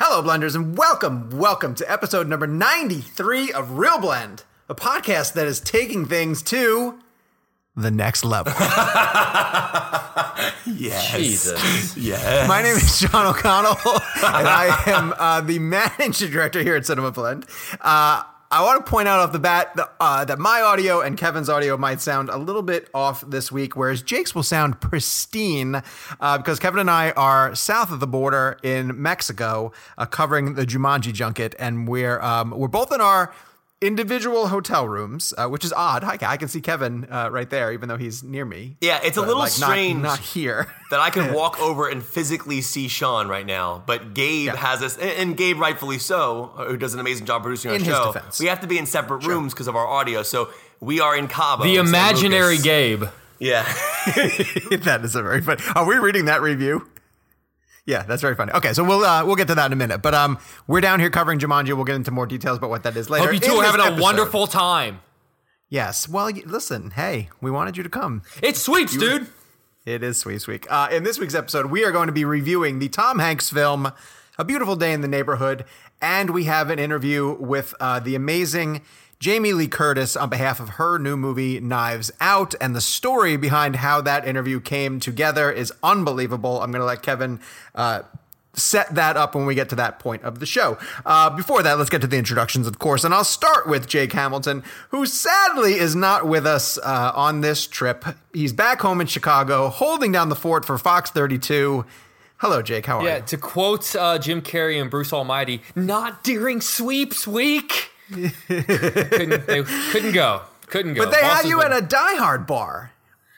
Hello, Blenders, and welcome, welcome to episode number 93 of Real Blend, a podcast that is taking things to the next level. Yes. Jesus. Yes. My name is Sean O'Connell, and I am uh, the managing director here at Cinema Blend. Uh, I want to point out off the bat that, uh, that my audio and Kevin's audio might sound a little bit off this week, whereas Jake's will sound pristine uh, because Kevin and I are south of the border in Mexico, uh, covering the Jumanji junket, and we're um, we're both in our individual hotel rooms, uh, which is odd. Hi, I can see Kevin uh, right there, even though he's near me. Yeah, it's a little like, strange not here. that I can walk over and physically see Sean right now, but Gabe Yeah. has us, and- and Gabe rightfully so, uh, who does an amazing job producing our In his show. defense. We have to be in separate rooms because of our audio, so we are in Cabo. The imaginary Lucas. Gabe. Yeah. that is a very funny. Are we reading that review? Yeah, that's very funny. Okay, so we'll uh, we'll get to that in a minute. But um, we're down here covering Jumanji. We'll get into more details about what that is later. Hope you two in are having a episode. wonderful time. Yes. Well, y- listen. Hey, we wanted you to come. It's sweeps, dude. It is Sweet Week. Uh, in this week's episode, we are going to be reviewing the Tom Hanks film, A Beautiful Day in the Neighborhood, and we have an interview with uh, the amazing Jamie Lee Curtis on behalf of her new movie, Knives Out. And the story behind how that interview came together is unbelievable. I'm going to let Kevin. Uh, set that up when we get to that point of the show. Uh, before that, let's get to the introductions, of course, and I'll start with Jake Hamilton, who sadly is not with us uh, on this trip. He's back home in Chicago, holding down the fort for Fox 32. Hello, Jake. How are Yeah, you? to quote uh, Jim Carrey and Bruce Almighty, not during sweeps week. couldn't, they couldn't go. Couldn't go. But they had you been- at a Die Hard bar.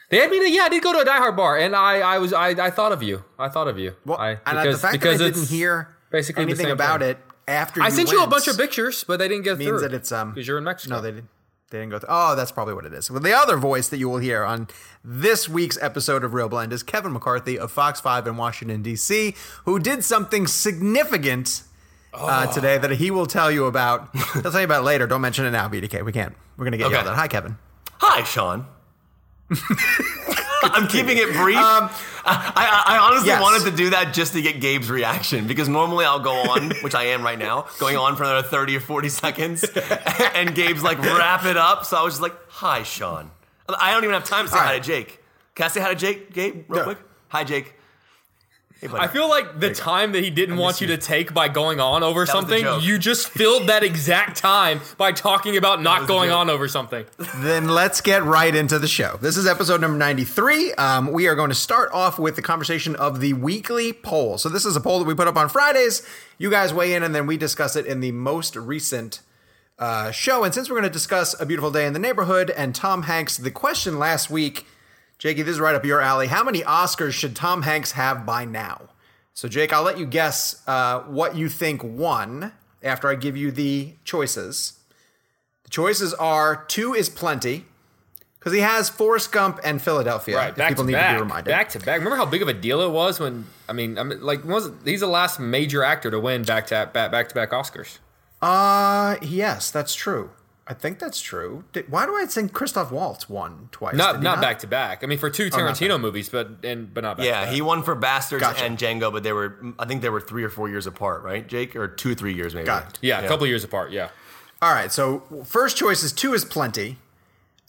They had me. To, yeah, I did go to a Die Hard bar, and I, I was, I, I thought of you. I thought of you. Well, I, and the fact that I didn't hear basically the anything about thing. it after I sent you a bunch of pictures, but they didn't get means through. that it's um because you're in Mexico. No, they didn't. They didn't go through. Oh, that's probably what it is. Well, the other voice that you will hear on this week's episode of Real Blend is Kevin McCarthy of Fox 5 in Washington, D.C., who did something significant uh, today that he will tell you about. He'll tell you about it later. Don't mention it now, BDK. We can't. We're going to get Okay. yelled at. Hi, Kevin. Hi, Sean. I'm keeping it brief. I, I, I honestly Um, yes. wanted to do that just to get Gabe's reaction because normally I'll go on, which I am right now, going on for another 30 or 40 seconds, and Gabe's like, wrap it up. So I was just like, hi, Sean. I don't even have time to say hi to Jake. Can I say hi to Jake, Gabe, real No. quick? Hi, Jake. I feel like the time that he didn't want you to take by going on over was the something, joke. you just filled that exact time by talking about not going on over something. Then let's get right into the show. This is episode number 93. Um, we are going to start off with the conversation of the weekly poll. So, this is a poll that we put up on Fridays. You guys weigh in, and then we discuss it in the most recent uh, show. And since we're going to discuss A Beautiful Day in the Neighborhood and Tom Hanks, the question last week, Jakey, this is right up your alley. How many Oscars should Tom Hanks have by now? So, Jake, I'll let you guess uh, what you think won after I give you the choices. The choices are two is plenty because he has Forrest Gump and Philadelphia. if back people to need back, to be reminded. back to back. Remember how big of a deal it was when I mean, I mean, like was he's the last major actor to win back to back back to back Oscars. Uh, yes, that's true. I think that's true. Did, why do I think Christoph Waltz won twice? Not Did not back to back. I mean, for two not back. Tarantino movies, but and but not back. to yeah, back. he won for Bastards Gotcha. and Django, but they were, I think they were three or four years apart, right, Jake? Or two, three years maybe. Got it. yeah, a couple years apart. Yeah. All right. So first choice is two is plenty.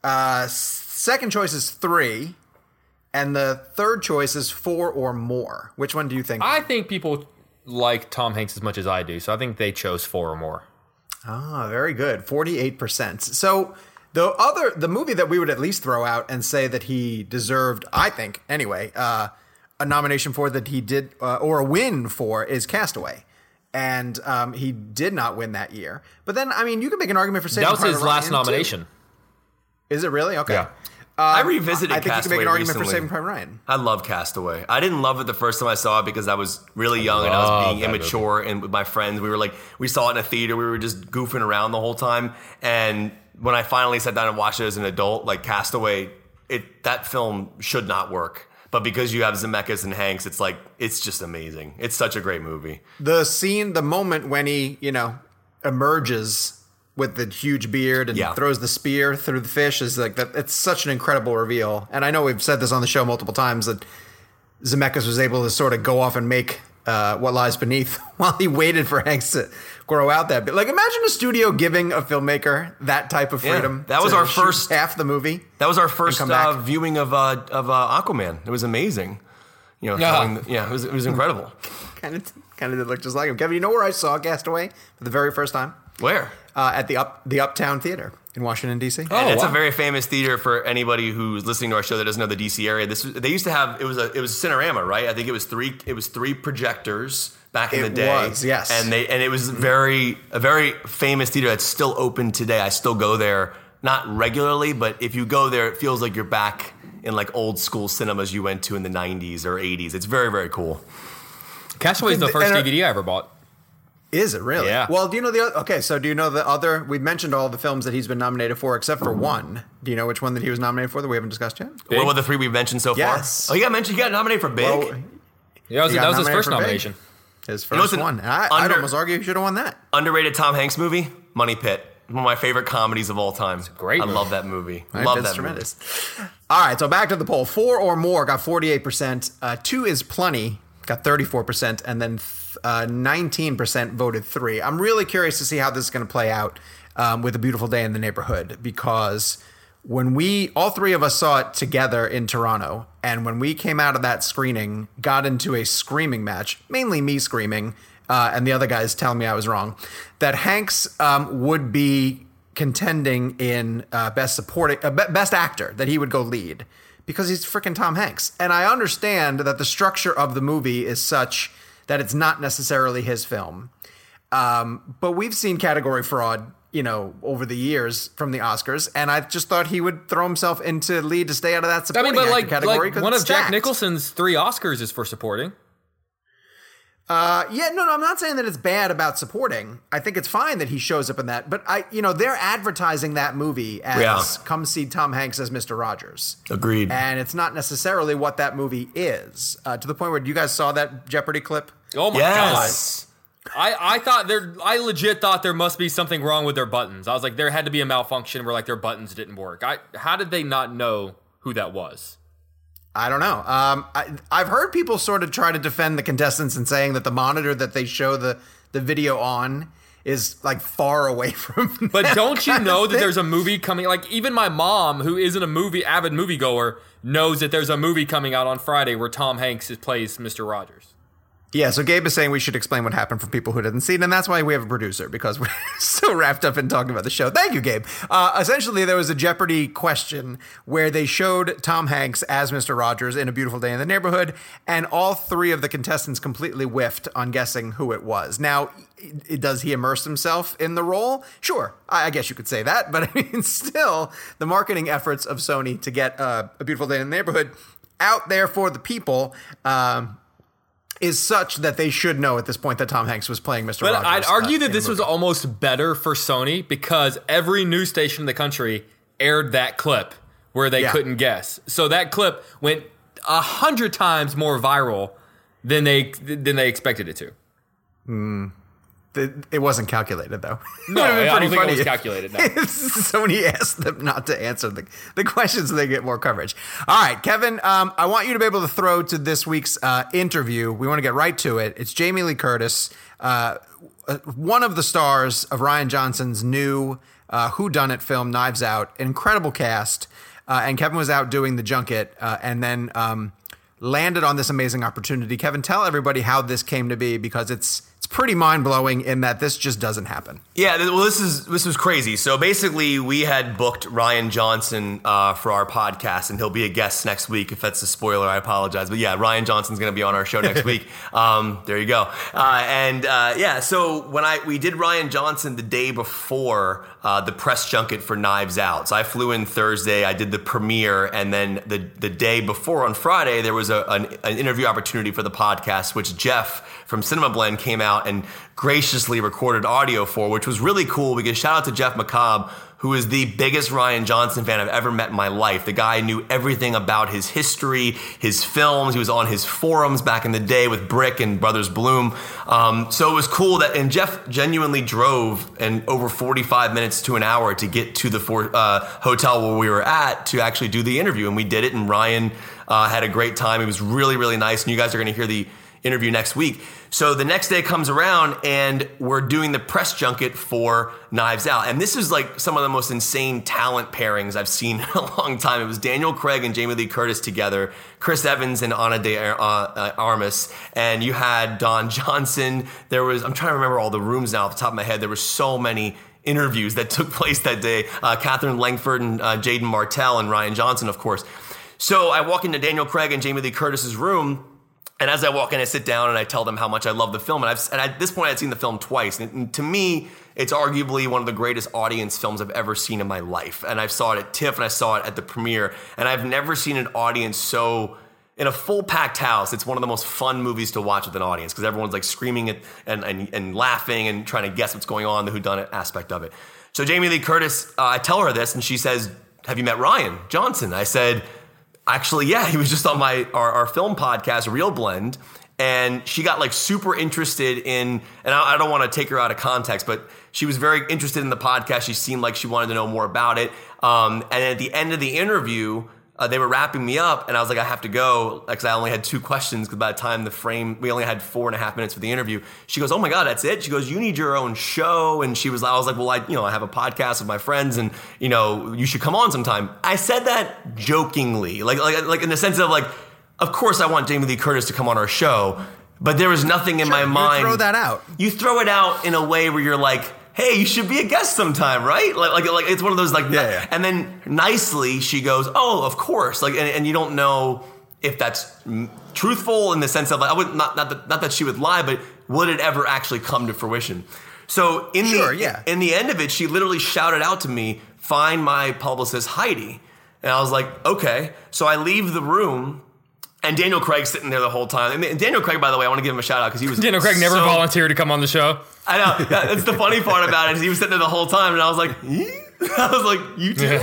Uh, second choice is three, and the third choice is four or more. Which one do you think? I think people like Tom Hanks as much as I do, so I think they chose four or more. Ah, very good. 48%. So the other the movie that we would at least throw out and say that he deserved, I think, anyway, uh, a nomination for that he did uh, or a win for is Castaway. And um, he did not win that year. But then, I mean, you can make an argument for Saving That was Private his last Ryan, too. nomination. Is it really? Okay. Yeah. Um, I revisited I think you can Castaway make an argument recently. for Saving Private Ryan. I love Castaway. I didn't love it the first time I saw it because I was really young and I was being that immature. And with my friends, we were like, we saw it in a theater. We were just goofing around the whole time. And when I finally sat down and watched it as an adult, like Castaway, it that film should not work. But because you have Zemeckis and Hanks, it's like it's just amazing. It's such a great movie. The scene, the moment when he, you know, emerges with the huge beard and Yeah. throws the spear through the fish is like that. It's such an incredible reveal. And I know we've said this on the show multiple times that Zemeckis was able to sort of go off and make uh, what lies beneath while he waited for Hanks to grow out that bit. Like, imagine a studio giving a filmmaker that type of Yeah, freedom. that was our first- half the movie. That was our first come uh, viewing of uh, of uh, Aquaman. It was amazing. You know, Yeah. the- yeah, it was it was incredible. Kind of, kind of did look just like him. Kevin, you know where I saw Castaway for the very first time? Where? Uh, at the up the Uptown Theater in Washington D.C. and Oh, it's wow. a very famous theater for anybody who's listening to our show that doesn't know the DC area. This was, they used to have it was a it was Cinerama, right? I think it was three it was three projectors back in It the day. was, yes. And they and it was very a very famous theater that's still open today. I still go there not regularly, but if you go there, it feels like you're back in like old school cinemas you went to in the 90s or 80s. It's very very cool. Castaway is the first And, uh, DVD I ever bought. Is it really? Yeah. Well, do you know the other, okay? So do you know the other? We mentioned all the films that he's been nominated for, except for one. Do you know which one that he was nominated for that we haven't discussed yet? Big? What were the three we've mentioned so Yes. far? Oh, he got mentioned. You got nominated for Big. Well, Yeah, that was, that was his first for Big. nomination. his first what's an one. And I, I'd under- almost argue he should have won that. Underrated Tom Hanks movie, Money Pit. One of my favorite comedies of all time. great I movie. love that movie. Right? Love that tremendous. All right, so back to the poll. Four or more got 48%. Uh, two is plenty, got 34%. And then uh, 19% voted three. I'm really curious to see how this is going to play out um, with A Beautiful Day in the Neighborhood because when we, all three of us saw it together in Toronto, and when we came out of that screening, got into a screaming match, mainly me screaming, uh, and the other guys telling me I was wrong, that Hanks um, would be contending in uh, best supporting uh, best actor that he would go lead because he's freaking Tom Hanks. And I understand that the structure of the movie is such that it's not necessarily his film. Um, but we've seen category fraud, you know, over the years from the Oscars, and I just thought he would throw himself into lead to stay out of that I supporting mean, but actor like, category. like one of Jack. Nicholson's three Oscars is for supporting. Uh, yeah, no, no, I'm not saying that it's bad about supporting. I think it's fine that he shows up in that, but I, you know, they're advertising that movie as Yeah. "Come see Tom Hanks as Mr. Rogers," Agreed. and it's not necessarily what that movie is. Uh, to the point where you guys saw that Jeopardy clip. Oh my yes. god! I, I thought there. I legit thought there must be something wrong with their buttons. I was like, there had to be a malfunction where like their buttons didn't work. I how did they not know who that was? I don't know. Um, I, I've heard people sort of try to defend the contestants and saying that the monitor that they show the the video on is like far away from. But don't you know that there's a movie coming? Like even my mom, who isn't a movie avid moviegoer, knows that there's a movie coming out on Friday where Tom Hanks plays Mr. Rogers. Yeah, so Gabe is saying we should explain what happened for people who didn't see it, and that's why we have a producer because we're so wrapped up in talking about the show. Thank you, Gabe. Uh, essentially, there was a Jeopardy question where they showed Tom Hanks as Mr. Rogers in A Beautiful Day in the Neighborhood, and all three of the contestants completely whiffed on guessing who it was. Now, does he immerse himself in the role? Sure, I guess you could say that, but I mean, still, the marketing efforts of Sony to get uh, A Beautiful Day in the Neighborhood out there for the people. Um, is such that they should know at this point that Tom Hanks was playing Mr. But Rogers. I'd argue uh, that this was almost better for Sony because every news station in the country aired that clip where they Yeah. couldn't guess. So that clip went a hundred times more viral than they than they expected it to. It, it wasn't calculated though. No, It would've been I don't think it was calculated. No. Sony asked them not to answer the, the questions so they get more coverage. All right, Kevin, um, I want you to be able to throw to this week's uh, interview. We want to get right to it. It's Jamie Lee Curtis, uh, uh, one of the stars of Rian Johnson's new uh, Who Done It film, Knives Out. Incredible cast. Uh, and Kevin was out doing the junket uh, and then um, landed on this amazing opportunity. Kevin, tell everybody how this came to be because it's it's pretty mind blowing in that this just doesn't happen. Yeah, well, this is this was crazy. So basically, we had booked Rian Johnson uh, for our podcast, and he'll be a guest next week. If that's a spoiler, I apologize. But yeah, Rian Johnson's going to be on our show next week. Um, there you go. Uh, and uh, yeah, so when I we did Rian Johnson the day before uh, the press junket for Knives Out. So I flew in Thursday. I did the premiere, and then the the day before on Friday there was a, an, an interview opportunity for the podcast, which Jeff from Cinema Blend came out and graciously recorded audio for, which was really cool because shout out to Jeff McCobb, who is the biggest Rian Johnson fan I've ever met in my life. The guy knew everything about his history, his films. He was on his forums back in the day with Brick and Brothers Bloom. Um, so it was cool that, and Jeff genuinely drove and over 45 minutes to an hour to get to the uh, hotel where we were at to actually do the interview. And we did it, and Rian uh, had a great time. It was really, really nice. And you guys are going to hear the interview next week. So the next day comes around and we're doing the press junket for Knives Out. And this is like some of the most insane talent pairings I've seen in a long time. It was Daniel Craig and Jamie Lee Curtis together, Chris Evans and Ana de uh, uh, Armas, and you had Don Johnson. There was, I'm trying to remember all the rooms now off the top of my head. There were so many interviews that took place that day. Uh, Katherine Langford and uh, Jaeden Martell and Rian Johnson, of course. So I walk into Daniel Craig and Jamie Lee Curtis's room and as I walk in, I sit down and I tell them how much I love the film. And, I've, and at this point, I'd seen the film twice. And, to me, it's arguably one of the greatest audience films I've ever seen in my life. And I saw it at TIFF and I saw it at the premiere. And I've never seen an audience so in a full packed house. It's one of the most fun movies to watch with an audience because everyone's like screaming and, and, and, laughing and trying to guess what's going on, the whodunit aspect of it. So Jamie Lee Curtis, uh, I tell her this, and she says, "Have you met Rian Johnson?" I said actually, yeah, he was just on my our, our film podcast, Real Blend, and she got like super interested in. And I, I don't want to take her out of context, but she was very interested in the podcast. She seemed like she wanted to know more about it. Um, and at the end of the interview, uh, they were wrapping me up, and I was like, I have to go because I only had two questions. Because by the time the frame, we only had four and a half minutes for the interview. She goes, "Oh my god, that's it." She goes, "You need your own show," and she was, I was like, "Well, I, you know, I have a podcast with my friends, and you know, you should come on sometime." I said that jokingly, like, like, like in the sense of like, of course, I want Jamie Lee Curtis to come on our show, but there was nothing in my mind. you mind. throw that out. You throw it out in a way where you're like, hey, you should be a guest sometime, right? Like, like, like it's one of those like, Yeah, yeah. and then nicely she goes, oh, of course, like, and, and you don't know if that's truthful in the sense of like, I would not not that, not that she would lie, but would it ever actually come to fruition? So in Sure, the yeah. in the end of it, she literally shouted out to me, "Find my publicist Heidi," and I was like, okay. So I leave the room. And Daniel Craig sitting there the whole time. And Daniel Craig, by the way, I want to give him a shout out because he was Daniel Craig never so- volunteered to come on the show. I know. That's the funny part about it. Is he was sitting there the whole time, and I was like, "Eh?" I was like, you too.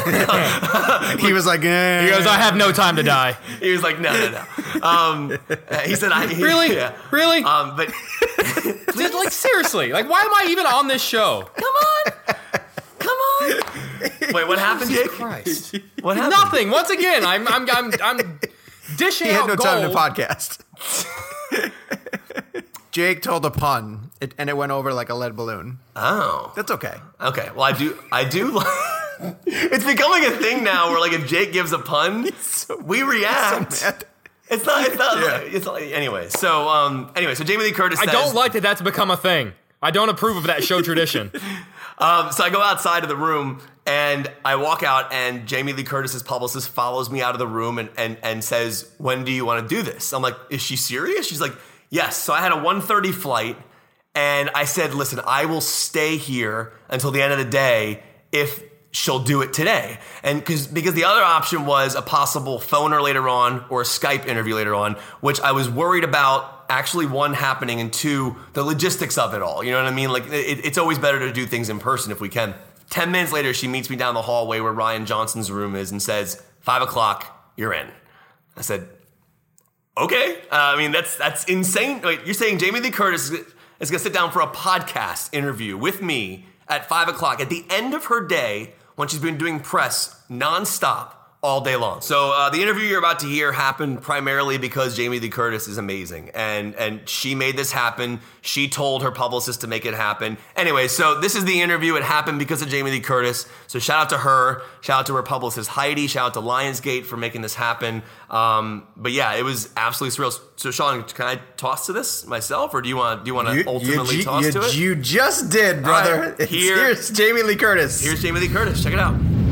He was like, eh. He goes, I have no time to die. He was like, no, no, no. Um, he said, I he- Really? Yeah. Really? Um, but Just, like seriously, like why am I even on this show? come on, come on. Wait, what happened, Jake? Christ. What happened? Nothing. Once again, I'm I'm I'm, I'm dishing He had out no time to podcast. Jake told a pun, it, and it went over like a lead balloon. Oh, That's okay. okay. Well, I do. I do. like- it's becoming a thing now, where like if Jake gives a pun, we react. mad. It's not. It's not. Yeah. like, it's like, anyway. So um. Anyway, so Jamie Lee Curtis. I don't like that that's become a thing. I don't approve of that show tradition. Um, so I go outside of the room and I walk out, and Jamie Lee Curtis's publicist follows me out of the room and, and, and says, When do you want to do this? I'm like, Is she serious? She's like, Yes. So I had a 1:30 flight, and I said, Listen, I will stay here until the end of the day if she'll do it today. And because because the other option was a possible phoner later on or a Skype interview later on, which I was worried about actually one happening and two the logistics of it all. You know what I mean? Like it, it's always better to do things in person if we can. Ten minutes later, she meets me down the hallway where Rian Johnson's room is and says, five o'clock, you're in. I said, okay. Uh, I mean, that's that's insane. Wait, you're saying Jamie Lee Curtis is, is going to sit down for a podcast interview with me at five o'clock at the end of her day when she's been doing press nonstop all day long. So uh, the interview you're about to hear happened primarily because Jamie Lee Curtis is amazing, and and she made this happen. She told her publicist to make it happen. Anyway, so this is the interview. It happened because of Jamie Lee Curtis. So shout out to her. Shout out to her publicist Heidi. Shout out to Lionsgate for making this happen. Um, but yeah, it was absolutely surreal. So Sean, can I toss to this myself, or do you want do you want to ultimately you, toss you, to it? you just did, brother. right, here- here's Jamie Lee Curtis. Here's Jamie Lee Curtis. Check it out.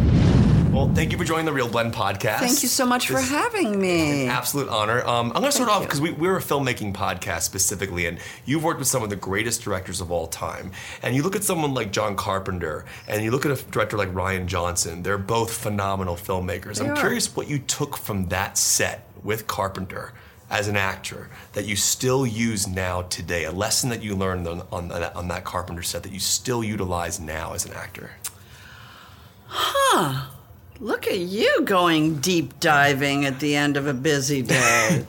Well, thank you for joining the Real Blend podcast. Thank you so much for having me. Absolute honor. Um, I'm going to start Thank off because we, we're a filmmaking podcast specifically, and you've worked with some of the greatest directors of all time. And you look at someone like John Carpenter, and you look at a director like Rian Johnson. They're both phenomenal filmmakers. They I'm are. curious what you took from that set with Carpenter as an actor that you still use now today. A lesson that you learned on, on, that, on that Carpenter set that you still utilize now as an actor. Look at you going deep diving at the end of a busy day.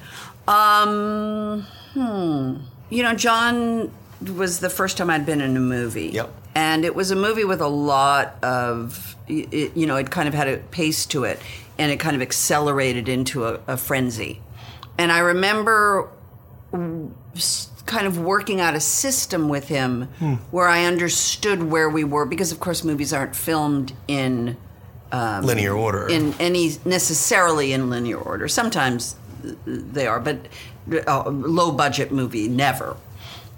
um, hmm. You know, John was the first time I'd been in a movie. Yep. And it was a movie with a lot of, it, you know, it kind of had a pace to it, and it kind of accelerated into a, a frenzy. And I remember kind of working out a system with him where I understood where we were because, of course, movies aren't filmed in Um, linear order. in any necessarily in linear order. Sometimes they are, but a low budget movie never.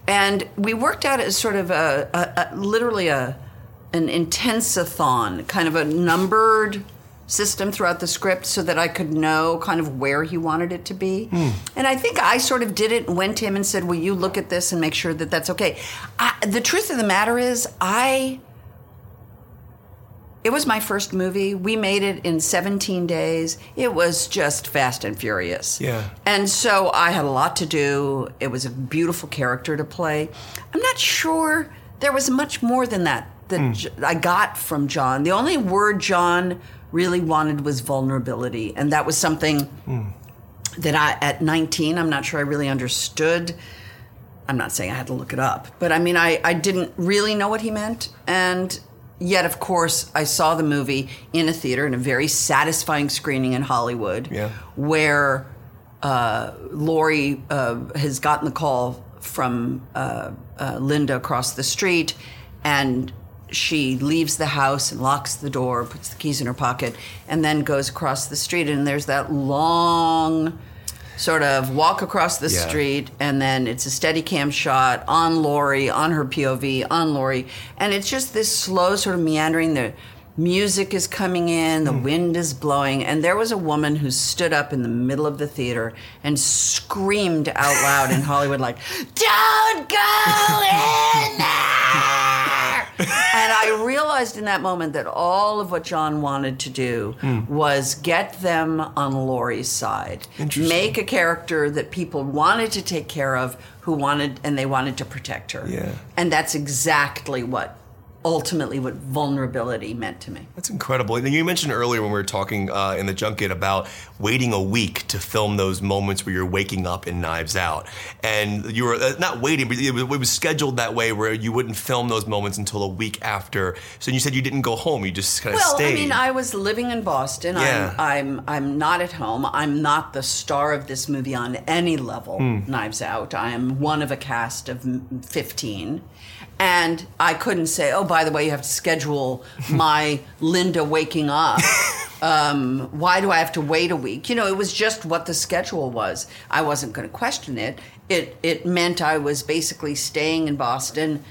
And we worked out as sort of a, a, a literally a an intensathon, kind of a numbered system throughout the script so that I could know kind of where he wanted it to be. Hmm. And I think I sort of did it and went to him and said, "Will you look at this and make sure that that's okay?" I, the truth of the matter is, I it was my first movie. We made it in 17 days. It was just fast and furious. Yeah. And so I had a lot to do. It was a beautiful character to play. I'm not sure there was much more than that that hmm. I got from John. The only word John really wanted was vulnerability. And that was something hmm. that I, at 19, I'm not sure I really understood. I'm not saying I had to look it up, but I mean, I, I didn't really know what he meant. And yet, of course, I saw the movie in a theater in a very satisfying screening in Hollywood Yeah. where uh, Laurie uh, has gotten the call from uh, uh, Linda across the street, and she leaves the house and locks the door, puts the keys in her pocket, and then goes across the street. And there's that long sort of walk across the Yeah. street, and then it's a Steadicam shot on Laurie, on her POV, on Laurie. And it's just this slow sort of meandering. The music is coming in, the hmm. wind is blowing, and there was a woman who stood up in the middle of the theater and screamed out loud in Hollywood, like, Don't go in there! And I realized in that moment that all of what John wanted to do hmm. was get them on Laurie's side. Make a character that people wanted to take care of, who wanted, and they wanted to protect her. Yeah. And that's exactly what, ultimately, what vulnerability meant to me. That's incredible. And you mentioned earlier when we were talking uh, in the junket about waiting a week to film those moments where you're waking up in Knives Out, and you were uh, not waiting, but it was, it was scheduled that way where you wouldn't film those moments until a week after. So you said you didn't go home; you just kind of Well, stayed. Well, I mean, I was living in Boston. Yeah. I'm, I'm, I'm not at home. I'm not the star of this movie on any level. Hmm. Knives Out. I am one of a cast of 15, and I couldn't say, oh, by the way, you have to schedule my Linda waking up. Um, why do I have to wait a week? You know, it was just what the schedule was. I wasn't going to question it. It it meant I was basically staying in Boston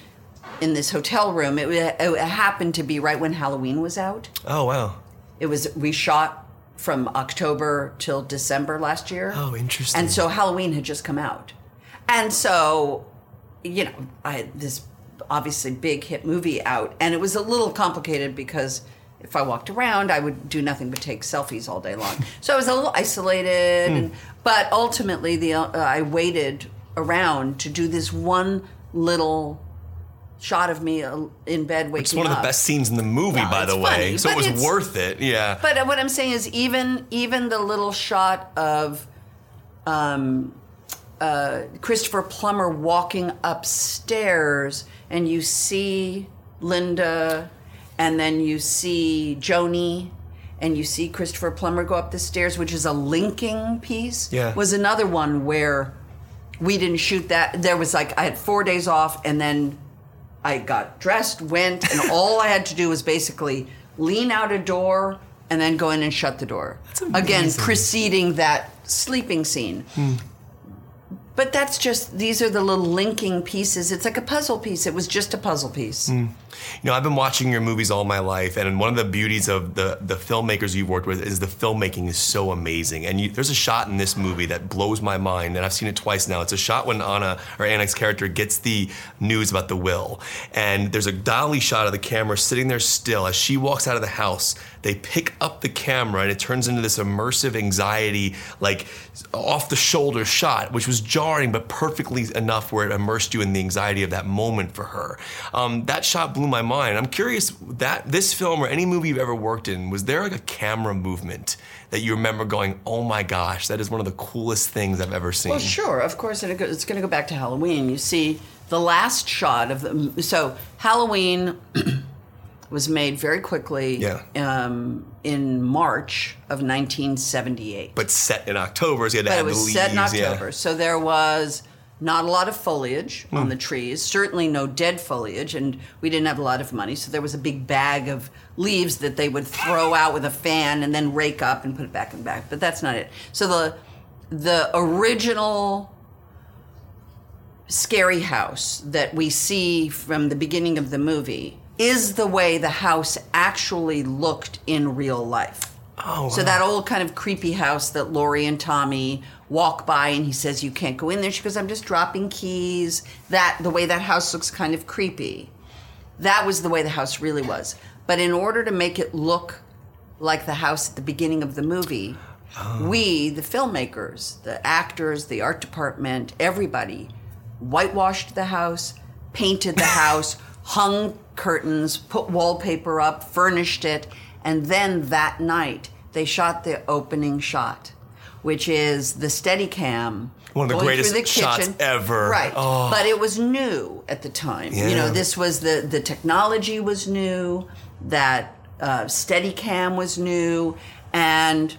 in this hotel room. It, it happened to be right when Halloween was out. oh wow, It was we shot from October till December last year. Oh, interesting. And so Halloween had just come out, and so you know I this obviously big hit movie out, and it was a little complicated because if I walked around, I would do nothing but take selfies all day long. so I was a little isolated, Hmm. and, but ultimately the uh, I waited around to do this one little shot of me uh, in bed waking up. it's one of the up. best scenes in the movie, Well, by the way. so it was worth it. Yeah. But what I'm saying is, even even the little shot of um, uh, Christopher Plummer walking upstairs, and you see Linda, and then you see Joni, and you see Christopher Plummer go up the stairs, which is a linking piece. Yeah. Was another one where we didn't shoot that. There was like I had four days off, and then I got dressed, went, and all I had to do was basically lean out a door and then go in and shut the door. Again, amazing. preceding that sleeping scene. Hmm. But that's just these are the little linking pieces. It's like a puzzle piece. It was just a puzzle piece. Hmm. You know, I've been watching your movies all my life, and one of the beauties of the the filmmakers you've worked with is the filmmaking is so amazing. And you, there's a shot in this movie that blows my mind, and I've seen it twice now. It's a shot when Anna or Anna's character gets the news about the will, and there's a dolly shot of the camera sitting there still as she walks out of the house. They pick up the camera, and it turns into this immersive anxiety, like off the shoulder shot, which was jarring but perfectly enough where it immersed you in the anxiety of that moment for her. Um, that shot blew my mind. I'm curious that this film or any movie you've ever worked in, was there like a camera movement that you remember going, "Oh my gosh, that is one of the coolest things I've ever seen"? Well, sure, of course, and it's going to go back to Halloween. You see, the last shot of the so Halloween was made very quickly. Yeah. Um, in March of 1978. But set in October, so you had to But it was the set in leaves, yeah. October, so there was not a lot of foliage Hmm. on the trees. Certainly no dead foliage, and we didn't have a lot of money, so there was a big bag of leaves that they would throw out with a fan and then rake up and put it back in the bag. But that's not it. So the the original scary house that we see from the beginning of the movie is the way the house actually looked in real life. Oh, So that old kind of creepy house that Laurie and Tommy walk by and he says you can't go in there. She goes, I'm just dropping keys. That the way that house looks kind of creepy. That was the way the house really was. But in order to make it look like the house at the beginning of the movie, oh. we, the filmmakers, the actors, the art department, everybody, whitewashed the house, painted the house, hung curtains, put wallpaper up, furnished it, and then that night they shot the opening shot, which is the Steadicam. One of the greatest the shots kitchen. ever. Right. Oh. But it was new at the time. You know, this was the the technology was new, that uh, Steadicam was new, and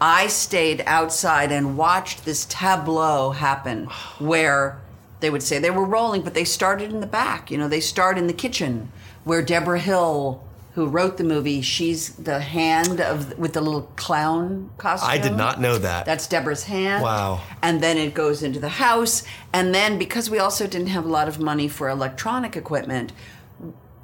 I stayed outside and watched this tableau happen where they would say they were rolling, but they started in the back. You know, they start in the kitchen where Debra Hill, who wrote the movie, she's the hand of with the little clown costume. I did not know that. That's Debra's hand. Wow. And then it goes into the house. And then because we also didn't have a lot of money for electronic equipment,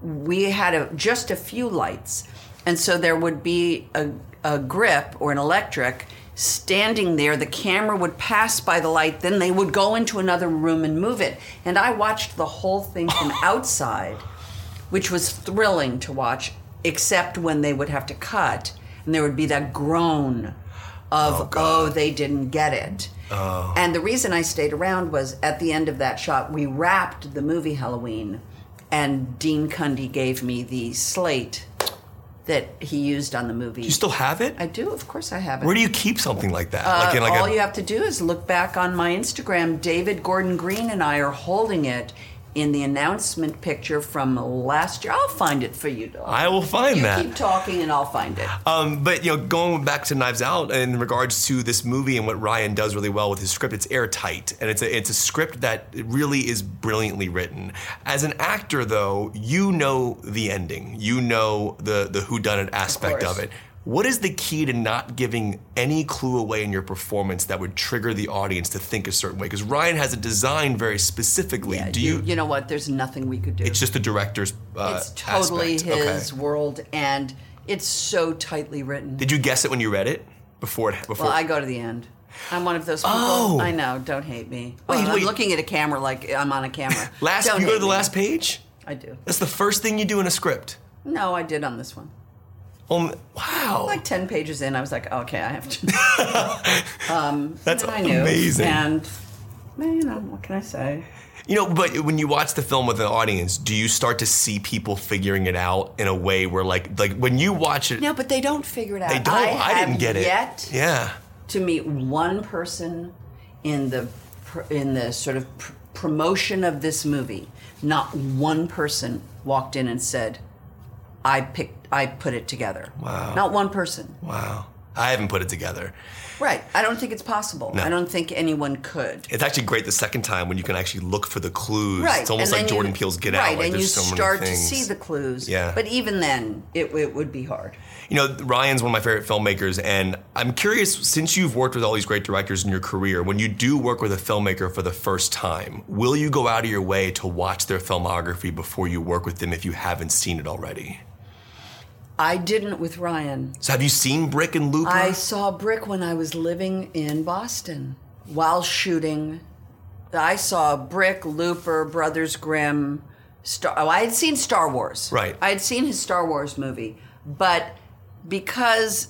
we had a, just a few lights. And so there would be a, a grip or an electric standing there. The camera would pass by the light, then they would go into another room and move it. And I watched the whole thing from outside, which was thrilling to watch, except when they would have to cut and there would be that groan of, oh, they didn't get it. And the reason I stayed around was at the end of that shot, we wrapped the movie Halloween, and Dean Cundey gave me the slate that he used on the movie. you still have it? I do, of course, I have it. Where do you keep something like that? Uh, like in like all a, you have to do is look back on my Instagram. David Gordon Green and I are holding it in the announcement picture from last year. I'll find it for you. I will find you that. keep talking, and I'll find it. Um, but you know, going back to Knives Out in regards to this movie and what Rian does really well with his script, it's airtight and it's a it's a script that really is brilliantly written. As an actor, though, you know the ending, you know the the whodunit aspect of, course. it. What is the key to not giving any clue away in your performance that would trigger the audience to think a certain way? Because Rian has it designed very specifically. Yeah, Do you? you know what? There's nothing we could do. it's just the director's. Uh, it's totally aspect. Okay. his world, and it's so tightly written. Did you guess it when you read it before? it- Before well, I go to the end. I'm one of those people. Oh. I know. Don't hate me. Wait, Well, I'm looking at a camera like I'm on a camera. last, Don't you go to the me. last page. I do. That's the first thing you do in a script. No, I did on this one. Um, wow, Like ten pages in, I was like, okay, I have to. that's I knew. amazing. And you know, what can I say? you know, but when you watch the film with an audience, do you start to see people figuring it out in a way where, like, like when you watch it, No, but they don't figure it out. they don't. I, I, didn't get it. yet Yeah. to meet one person in the in the sort of pr- promotion of this movie. Not one person walked in and said, I picked, I put it together. Wow. Not one person. Wow. I haven't put it together. Right. I don't think it's possible. No. I don't think anyone could. It's actually great the second time when you can actually look for the clues. Right. It's almost and like Jordan you- Peele's Get right, Out. Like and you so start to see the clues. Yeah. But even then, it, it would be hard. You know, Rian's one of my favorite filmmakers, and I'm curious since you've worked with all these great directors in your career, when you do work with a filmmaker for the first time, will you go out of your way to watch their filmography before you work with them if you haven't seen it already? I didn't with Rian. So, have you seen Brick and Looper? I saw Brick when I was living in Boston while shooting. I saw Brick, Looper, Brothers Grimm. Star. Oh, I had seen Star Wars. Right. I had seen his Star Wars movie, but because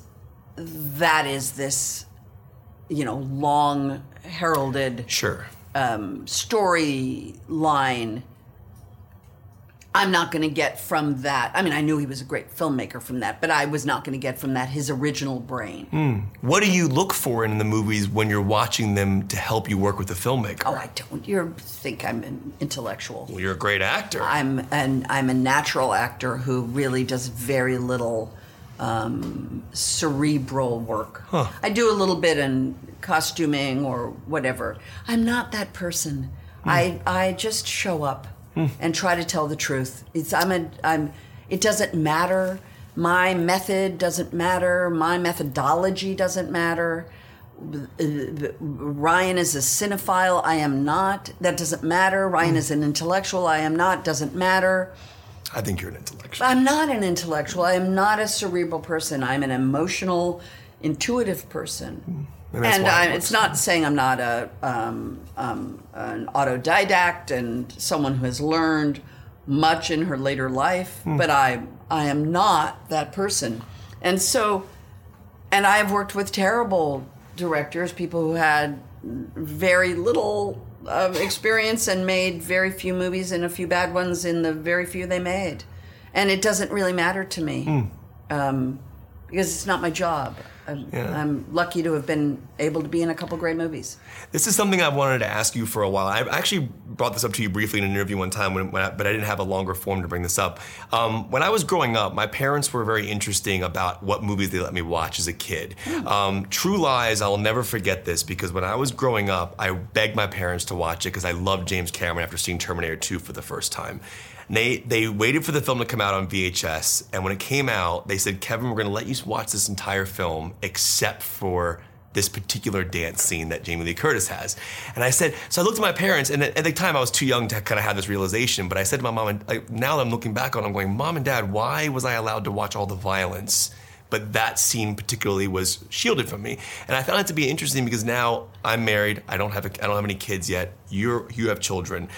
that is this, you know, long heralded sure. um, storyline. I'm not going to get from that. I mean, I knew he was a great filmmaker from that, but I was not going to get from that his original brain. What do you look for in the movies when you're watching them to help you work with the filmmaker? Oh, I don't. You think I'm an intellectual? well, you're a great actor. I'm an I'm a natural actor who really does very little um, cerebral work. I do a little bit in costuming or whatever. I'm not that person. I I just show up and try to tell the truth. It's I'm a I'm. It doesn't matter. My method doesn't matter. My methodology doesn't matter. Rian is a cinephile. I am not. That doesn't matter. Rian is an intellectual. I am not. Doesn't matter. I think you're an intellectual. I'm not an intellectual. I am not a cerebral person. I'm an emotional, intuitive person. And And I, works. it's not saying I'm not a um, um, an autodidact and someone who has learned much in her later life, Hmm. but I I am not that person. And so, and I have worked with terrible directors, people who had very little um, experience and made very few movies and a few bad ones in the very few they made. And it doesn't really matter to me Hmm. um, because it's not my job. I'm, Yeah. I'm lucky to have been able to be in a couple great movies. This is something I've wanted to ask you for a while. I actually brought this up to you briefly in an interview one time, when, when I, but I didn't have a longer form to bring this up. Um, when I was growing up, my parents were very interesting about what movies they let me watch as a kid. Um, True Lies, I'll never forget this because when I was growing up, I begged my parents to watch it because I loved James Cameron after seeing Terminator 2 for the first time. They, they waited for the film to come out on VHS, and when it came out, they said, Kevin, we're going to let you watch this entire film except for this particular dance scene that Jamie Lee Curtis has. And I said, so I looked at my parents, and at at the time I was too young to kind of have this realization, but I said to my mom, and like, now that I'm looking back on it, I'm going, Mom and Dad, why was I allowed to watch all the violence? But that scene particularly was shielded from me, and I found it to be interesting because now I'm married. I don't have a, I don't have any kids yet. You're you have children.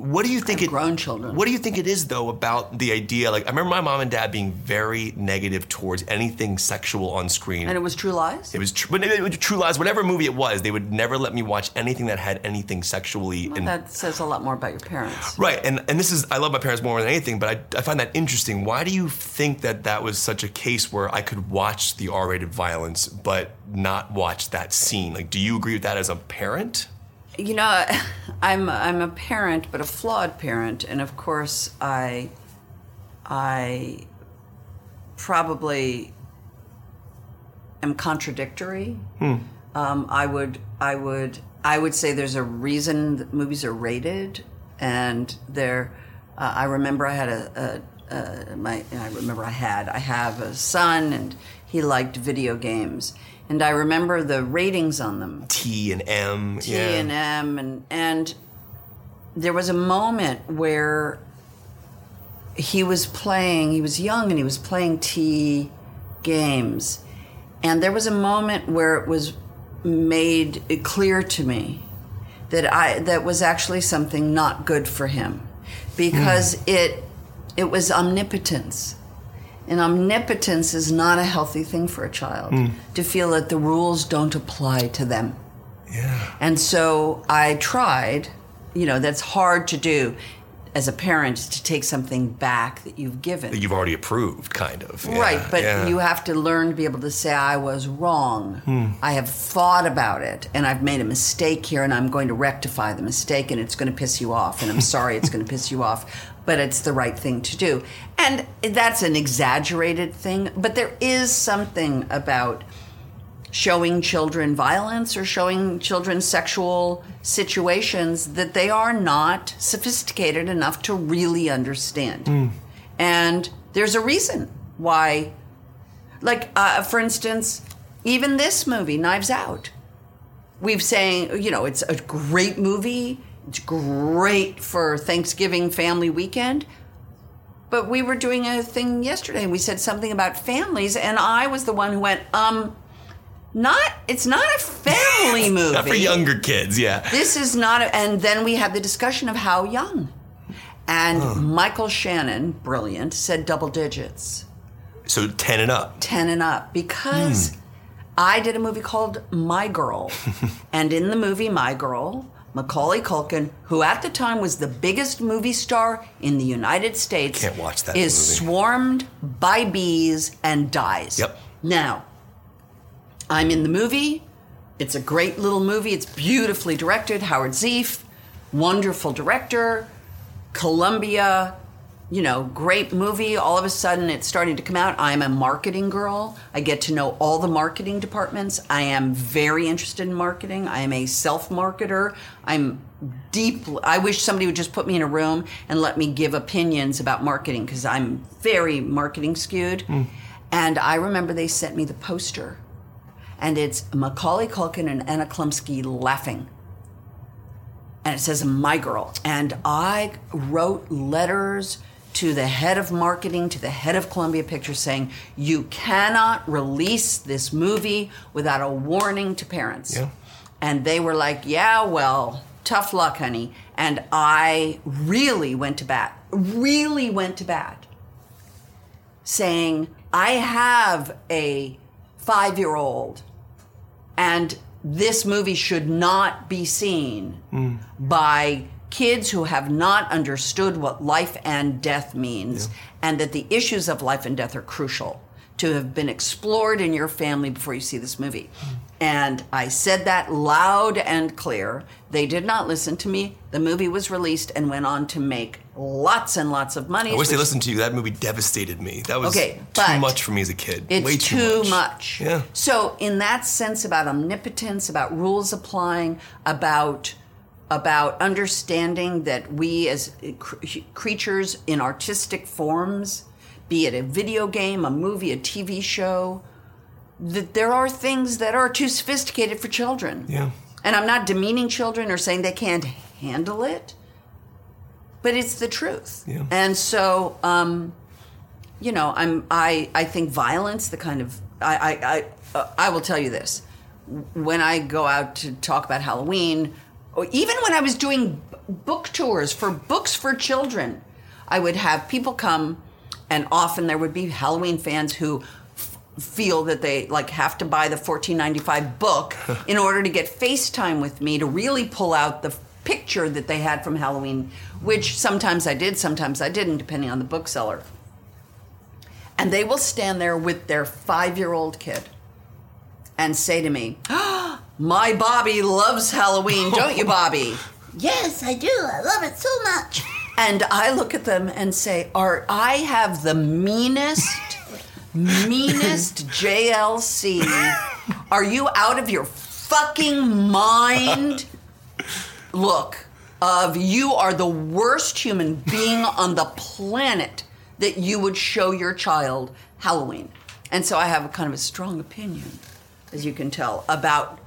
What do you think it? grown children. What do you think it is though about the idea? Like I remember my mom and dad being very negative towards anything sexual on screen. And it was True Lies? It was true, but it was True Lies. Whatever movie it was, they would never let me watch anything that had anything sexually. Well, in, that says a lot more about your parents. right, and and this is I love my parents more than anything, but I, I find that interesting. Why do you think that that was such a case where I could watch the R-rated violence but not watch that scene? Like, do you agree with that as a parent? You know, I'm I'm a parent, but a flawed parent, and of course, I I probably am contradictory. Um, I would I would I would say there's a reason that movies are rated, and there. Uh, I remember I had a, a, a my I remember I had I have a son, and he liked video games, and I remember the ratings on them. T and M. T yeah. and M and and there was a moment where he was playing he was young and he was playing T games and there was a moment where it was made clear to me that I that was actually something not good for him because hmm. it it was omnipotence and omnipotence is not a healthy thing for a child hmm. to feel that the rules don't apply to them Yeah. and so I tried, you know, that's hard to do as a parent to take something back that you've given. That you've already approved, kind of. Yeah, right, but yeah. you have to learn to be able to say, I was wrong. Hmm. I have thought about it and I've made a mistake here and I'm going to rectify the mistake and it's going to piss you off. And I'm sorry it's going to piss you off, but it's the right thing to do. And that's an exaggerated thing, but there is something about showing children violence or showing children sexual situations that they are not sophisticated enough to really understand. And there's a reason why, like, uh, for instance, even this movie, Knives Out, we've saying, you know, it's a great movie. It's great for Thanksgiving family weekend. But we were doing a thing yesterday and we said something about families, and I was the one who went, um, not, it's not a family movie. Not for younger kids, yeah. This is not, a, and then we had the discussion of how young. And Michael Shannon, brilliant, said double digits, So 10 and up. 10 and up, because I did a movie called My Girl. and in the movie My Girl, Macaulay Culkin, who at the time was the biggest movie star in the United States, Can't watch that is movie. swarmed by bees and dies. Yep. Now, I'm in the movie. It's a great little movie. It's beautifully directed. Howard Zieff, wonderful director. Columbia, you know, great movie. All of a sudden, it's starting to come out. I'm a marketing girl. I get to know all the marketing departments. I am very interested in marketing. I am a self marketer. I'm deep. I wish somebody would just put me in a room and let me give opinions about marketing because I'm very marketing skewed. Hmm. And I remember they sent me the poster, and it's Macaulay Culkin and Anna Chlumsky laughing and it says my girl and i wrote letters to the head of marketing to the head of columbia pictures saying you cannot release this movie without a warning to parents. Yeah. and they were like yeah well tough luck honey. And i really went to bat really went to bat saying i have a five year old and this movie should not be seen hmm. by kids who have not understood what life and death means and that the issues of life and death are crucial to have been explored in your family before you see this movie. And I said that loud and clear. They did not listen to me. The movie was released and went on to make lots and lots of money. I wish they listened to you. That movie devastated me. That was Okay, too much for me as a kid. It's Way too, much. Yeah. So in that sense about omnipotence, about rules applying, about about understanding that we as cr- creatures in artistic forms, be it a video game, a movie, a TV show, that there are things that are too sophisticated for children. Yeah. And I'm not demeaning children or saying they can't handle it, but it's the truth. Yeah. And so, um, you know, I'm I I think violence, the kind of I I I, uh, I will tell you this, when I go out to talk about Halloween, Oh, even when I was doing book tours for books for children, I would have people come, and often there would be Halloween fans who f- feel that they like have to buy the 14.95 book in order to get FaceTime with me to really pull out the picture that they had from Halloween, which sometimes I did, sometimes I didn't, depending on the bookseller. And they will stand there with their five year old kid and say to me, My Bobby loves Halloween, don't you, Bobby? yes, I do. I love it so much. And I look at them and say, Are I have the meanest, meanest JLC. Are you out of your fucking mind? Look, of you are the worst human being on the planet that you would show your child Halloween. And so I have a kind of a strong opinion, as you can tell, about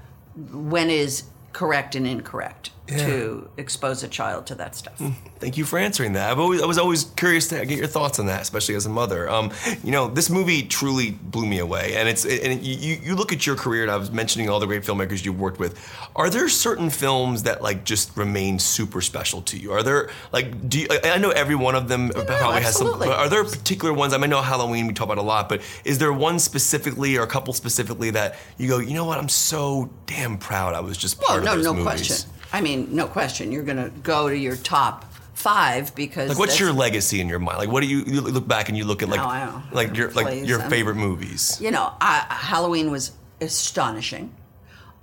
when is correct and incorrect to expose a child to that stuff. Thank you for answering that. I've always, I was always curious to get your thoughts on that, especially as a mother. Um, you know, this movie truly blew me away, and it's and you, you look at your career, and I was mentioning all the great filmmakers you've worked with. Are there certain films that like just remain super special to you? Are there like do you, I know every one of them probably has some. are there particular ones? I mean, I know Halloween we talk about a lot, but is there one specifically or a couple specifically that you go, you know what? I'm so damn proud. I was just Well, part no, of those no movies. question. I mean, no question. You're going to go to your top five because Like, what's your legacy in your mind? Like, what do you, you look back and you look at like No, like your like your I mean- favorite movies? you know, I, Halloween was astonishing.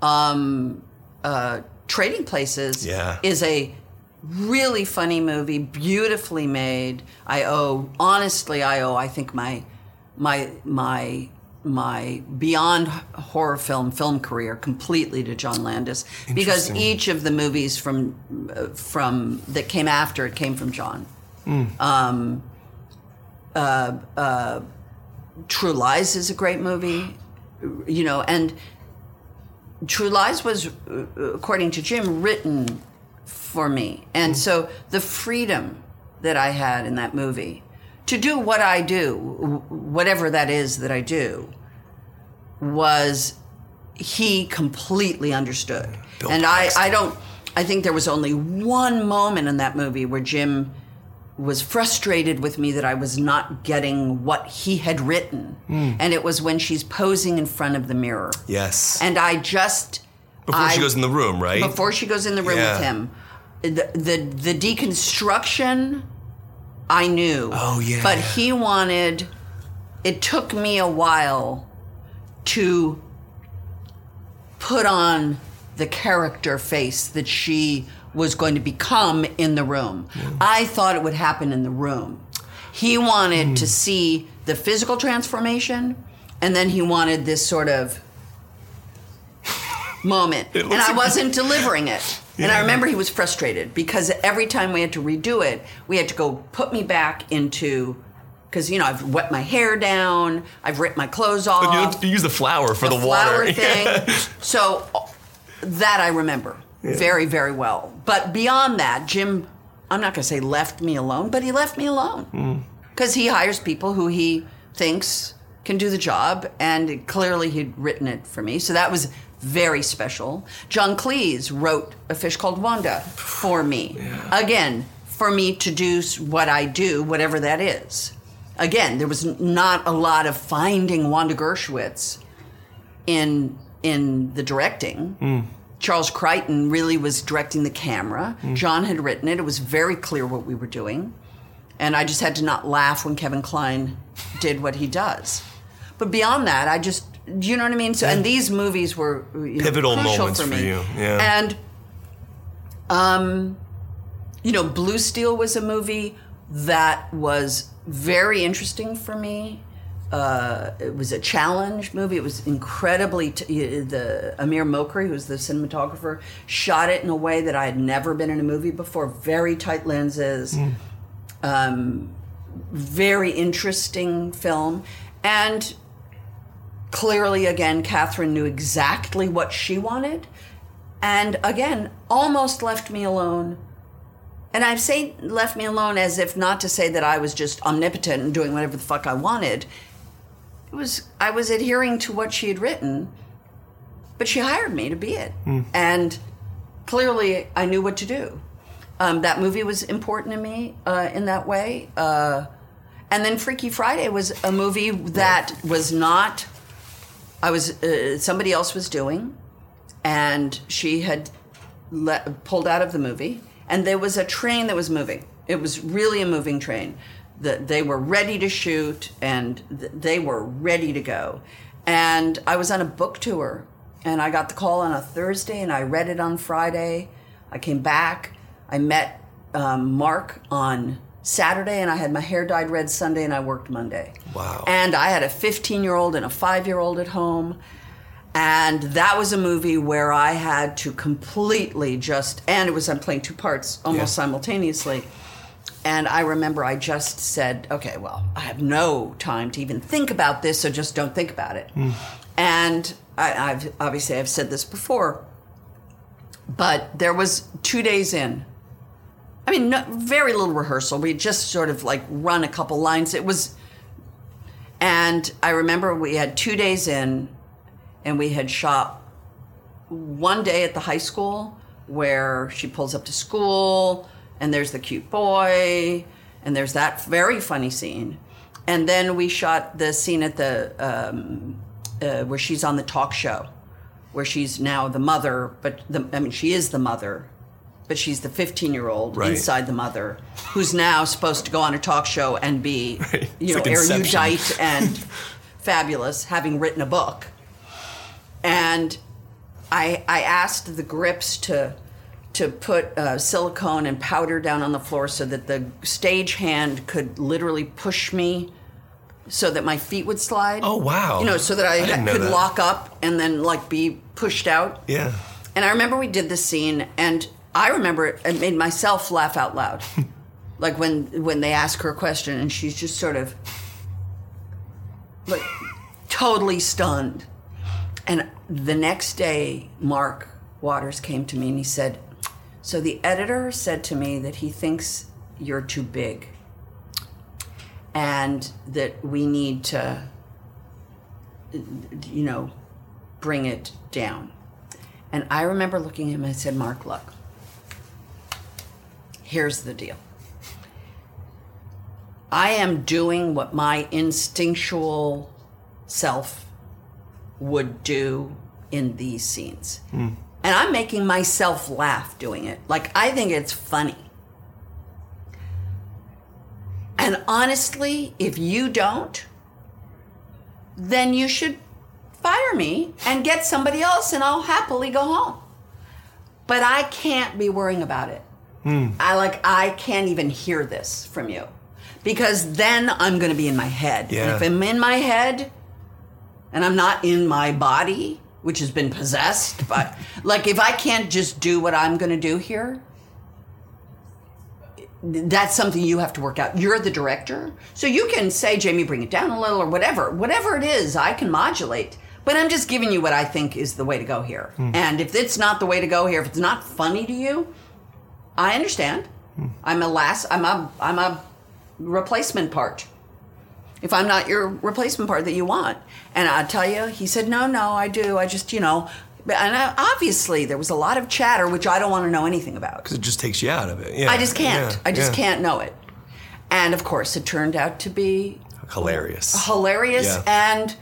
Um, uh, Trading Places Yeah. is a really funny movie, beautifully made. I owe, honestly, I owe, I think my, my, my, my beyond horror film film career completely to John Landis because each of the movies from uh, from that came after it came from John. Um, uh, uh, True Lies is a great movie, you know, and True Lies was, uh, according to Jim, written for me. And so the freedom that I had in that movie to do what I do, whatever that is that I do, was he completely understood. Bill and I, Paxton. I don't, I think there was only one moment in that movie where Jim was frustrated with me that I was not getting what he had written. Hmm. And it was when she's posing in front of the mirror. Yes. And I just Before I- she goes in the room, right? before she goes in the room Yeah. with him, the, the the deconstruction, I knew. Oh, yeah. But he wanted. It took me a while to put on the character face that she was going to become in the room. I thought it would happen in the room. He wanted Hmm. to see the physical transformation, and then he wanted this sort of moment. And I wasn't delivering it. And I remember he was frustrated because every time we had to redo it, we had to go put me back into because you know I've wet my hair down, I've ripped my clothes off, you, have to use the flour for the, flower water. thing. so that I remember very very well. But beyond that, Jim, I'm not going to say left me alone, but he left me alone hmm. because he hires people who he thinks can do the job, and clearly he'd written it for me. So that was very special. John Cleese wrote A Fish Called Wanda for me. Again, for me to do what I do, whatever that is. Again, there was not a lot of finding Wanda Gershwitz in in the directing. Charles Crichton really was directing the camera. John had written it. It was very clear what we were doing. And I just had to not laugh when Kevin Kline did what he does. But beyond that, I just, do you know what I mean? So, and these movies were you know, Pivotal moments for for me. you, yeah. And, um, you know, Blue Steel was a movie that was very interesting for me. Uh, it was a challenge movie. It was incredibly t- the Amir Mokri, who's the cinematographer, shot it in a way that I had never been in a movie before. Very tight lenses, um, very interesting film, and clearly, again, Kathryn knew exactly what she wanted, and again, almost left me alone. And I say left me alone as if not to say that I was just omnipotent and doing whatever the fuck I wanted. It was I was adhering to what she had written, but she hired me to be it, and clearly I knew what to do. Um, that movie was important to me uh, in that way. Uh, and then Freaky Friday was a movie that was not. I was uh, somebody else was doing, and she had le- pulled out of the movie, and there was a train that was moving. It was really a moving train. That they were ready to shoot, and th- they were ready to go. And I was on a book tour, and I got the call on a Thursday, and I read it on Friday. I came back. I met um, Mark on Saturday, and I had my hair dyed red Sunday, and I worked Monday. Wow. And I had a 15 year old and a five year old at home. And that was a movie where I had to completely just, and it was, I'm playing two parts almost Yeah. simultaneously. And I remember I just said, okay, well, I have no time to even think about this, so just don't think about it. Mm. And I, I've obviously I've said this before, but there was two days in. I mean, no, very little rehearsal. We just sort of like run a couple lines. It was, and I remember we had two days in, and we had shot one day at the high school where she pulls up to school and there's the cute boy and there's that very funny scene. And then we shot the scene at the um, uh, where she's on the talk show where she's now the mother but the, i mean she is the mother but she's the 15 year old Right. inside the mother who's now supposed to go on a talk show and be you It's know like erudite and fabulous having written a book and I I asked the grips to to put uh, silicone and powder down on the floor so that the stage hand could literally push me so that my feet would slide. Oh, wow. You know, so that I, I could that. lock up and then like be pushed out. Yeah. And I remember we did this scene, and I remember it, it made myself laugh out loud. like when when they ask her a question, and she's just sort of like totally stunned. And the next day, Mark Waters came to me and he said, "So the editor said to me that he thinks you're too big, and that we need to, you know, bring it down." And I remember looking at him and I said, Mark, look, here's the deal. I am doing what my instinctual self would do in these scenes. Hmm. And I'm making myself laugh doing it. Like, I think it's funny. And honestly, if you don't, then you should fire me and get somebody else and I'll happily go home. But I can't be worrying about it. Hmm. I like I can't even hear this from you. Because then I'm going to be in my head. And Yeah. if I'm in my head and I'm not in my body, which has been possessed by like if I can't just do what I'm going to do here, that's something you have to work out. You're the director. So you can say, Jamie, bring it down a little or whatever. Whatever it is, I can modulate. But I'm just giving you what I think is the way to go here. Hmm. And if it's not the way to go here, if it's not funny to you, I understand. Hmm. I'm a last I'm a I'm a replacement part. If I'm not your replacement part that you want. And I tell you, he said, No, no, I do. I just, you know, and I, obviously there was a lot of chatter which I don't want to know anything about. Because it just takes you out of it. Yeah. I just can't. Yeah, I just yeah. can't know it. And of course, it turned out to be Hilarious. hilarious and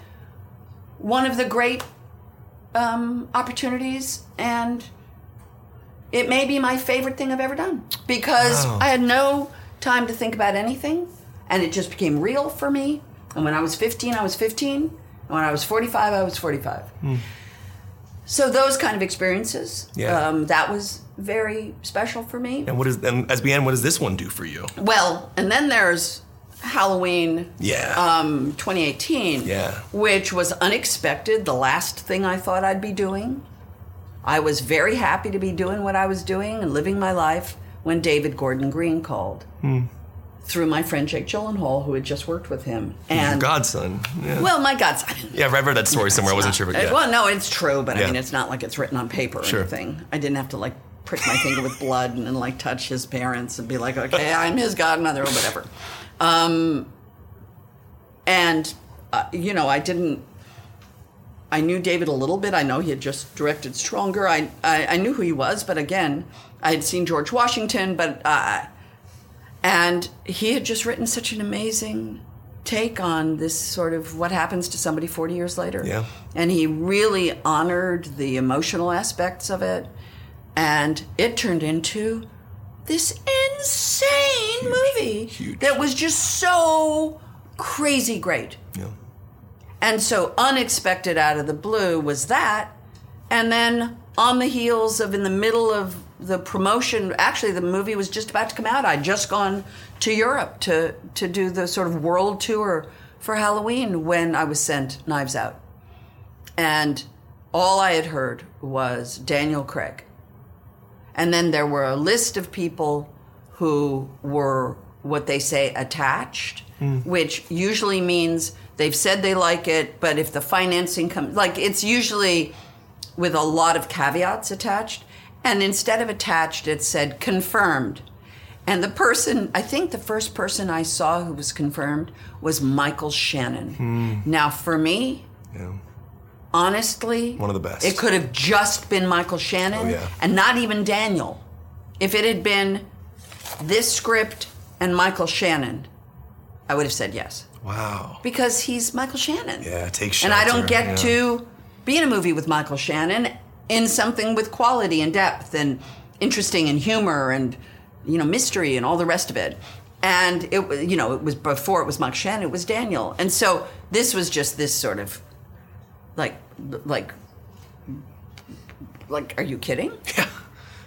one of the great um, opportunities. And it may be my favorite thing I've ever done because Wow. I had no time to think about anything, and it just became real for me. And when I was 15, I was 15. And when I was 45, I was 45. So those kind of experiences, Yeah. um, that was very special for me. And what is and as BN, what does this one do for you? Well, and then there's Halloween Yeah. um, 2018, Yeah. which was unexpected, the last thing I thought I'd be doing. I was very happy to be doing what I was doing and living my life when David Gordon Green called through my friend Jake Gyllenhaal, who had just worked with him. Your And godson. Yeah. well, my godson. yeah, I've read that story somewhere. I wasn't sure, but Uh, yeah. Well, no, it's true, but I mean, it's not like it's written on paper or Sure. anything. I didn't have to like prick my finger with blood and then like touch his parents and be like, okay, I'm his godmother or whatever. Um, and uh, you know, I didn't. I knew David a little bit. I know he had just directed Stronger. I I, I knew who he was, but again, I had seen George Washington, but uh, and he had just written such an amazing take on this sort of what happens to somebody 40 years later. Yeah. And he really honored the emotional aspects of it. And it turned into this insane movie huge. that was just so crazy great. yeah. And so unexpected out of the blue was that. And then on the heels of in the middle of the promotion, actually the movie was just about to come out. I'd just gone to Europe to to do the sort of world tour for Halloween when I was sent Knives Out. And all I had heard was Daniel Craig. And then there were a list of people who were what they say attached, hmm. which usually means they've said they like it, but if the financing comes, like it's usually with a lot of caveats attached. And instead of attached, it said confirmed. And the person, I think the first person I saw who was confirmed was Michael Shannon. Hmm. Now, for me, Yeah. honestly, One of the best. It could have just been Michael Shannon Oh, yeah. and not even Daniel. If it had been this script and Michael Shannon, I would have said yes Wow. because he's Michael Shannon. Yeah, take And I don't get yeah. to be in a movie with Michael Shannon in something with quality and depth and interesting and humor and you know mystery and all the rest of it. And it you know it was before it was Michael Shannon, it was Daniel. And so this was just this sort of like like like are you kidding? Yeah,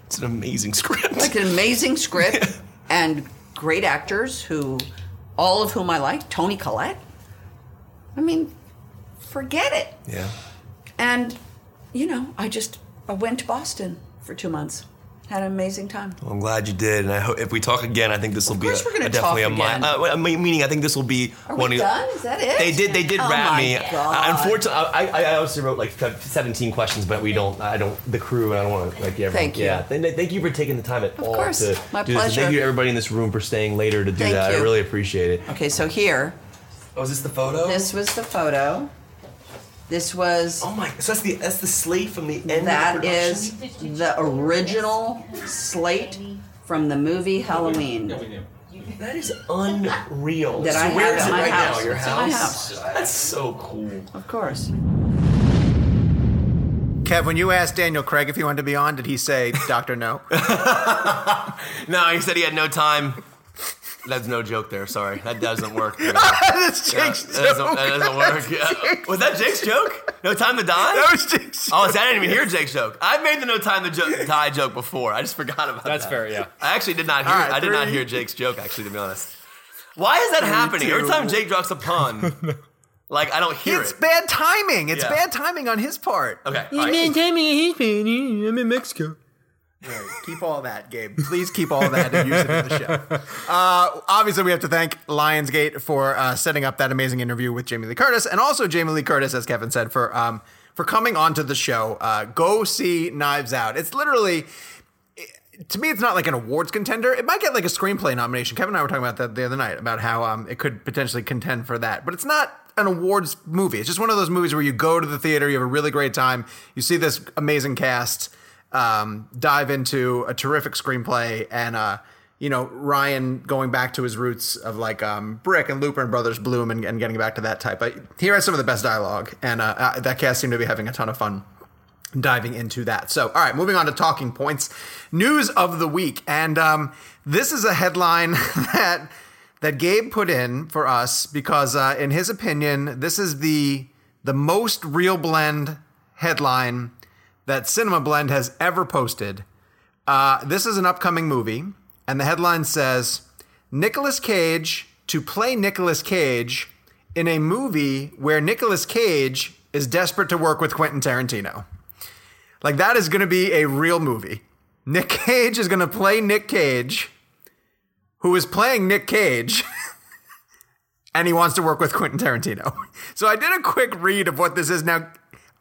it's an amazing script. like an amazing script and great actors who, all of whom I like. Toni Collette. I mean, forget it. yeah. And, you know, I just I went to Boston for two months. Had an amazing time. Well, I'm glad you did, and I hope if we talk again, I think this will be course a, a definitely talk a again. uh, meaning I think this will be Are one we of done? Is that it? They did. They did Oh wrap me. Uh, unfortunately, I, I I also wrote like 17 questions, but we don't. I don't. The crew. and I don't want to like everyone. Thank you. Yeah. Thank, thank you for taking the time at all course. to My do this. And. Thank you everybody in this room for staying later to do Thank that. I really appreciate it. Okay, so here, Oh, is this the photo? this was the photo. This was Oh my! So that's the that's the slate from the end. that of the is the original slate from the movie Halloween. that is unreal. That so I where have is at it my right house. now? Your house. my house. That's so cool. Of course. Kev, when you asked Daniel Craig if he wanted to be on, did he say Doctor No? No, he said he had no time. That's no joke there. Sorry, that doesn't work. Yeah. That's Yeah, Jake's that, doesn't, joke. that doesn't work. Yeah. Was that Jake's joke? No time to die? That was Jake's Oh, see, I didn't even hear Jake's joke. I've made the no time to jo- die joke before. I just forgot about That's that. fair, yeah. I actually did not hear. All right, I did not hear Jake's joke. Actually, to be honest, why is that happening? Every time Jake drops a pun, like I don't hear It's it. bad timing. It's Yeah. bad timing on his part. Okay, all right. I'm in Mexico. Right, Keep all that, Gabe. Please keep all that and use it in the show. Uh, obviously, we have to thank Lionsgate for uh, setting up that amazing interview with Jamie Lee Curtis, and also Jamie Lee Curtis, as Kevin said, for um, for coming onto the show. Uh, go see Knives Out. It's literally. To me, it's not like an awards contender. It might get like a screenplay nomination. Kevin and I were talking about that the other night about how um, it could potentially contend for that, but it's not an awards movie. It's just one of those movies where you go to the theater, you have a really great time, you see this amazing cast, um, dive into a terrific screenplay and uh, you know Rian going back to his roots of like um, Brick and Looper and Brothers Bloom and, and getting back to that type. But here has some of the best dialogue, and uh, uh, that cast seemed to be having a ton of fun diving into that. So, all right, moving on to talking points, news of the week, and um, this is a headline that that Gabe put in for us because, uh, in his opinion, this is the the most real blend headline that Cinema Blend has ever posted. Uh, this is an upcoming movie, and the headline says Nicolas Cage to play Nicolas Cage in a movie where Nicolas Cage is desperate to work with Quentin Tarantino. Like, that is going to be a real movie. Nick Cage is going to play Nick Cage, who is playing Nick Cage, and he wants to work with Quentin Tarantino. So I did a quick read of what this is. Now,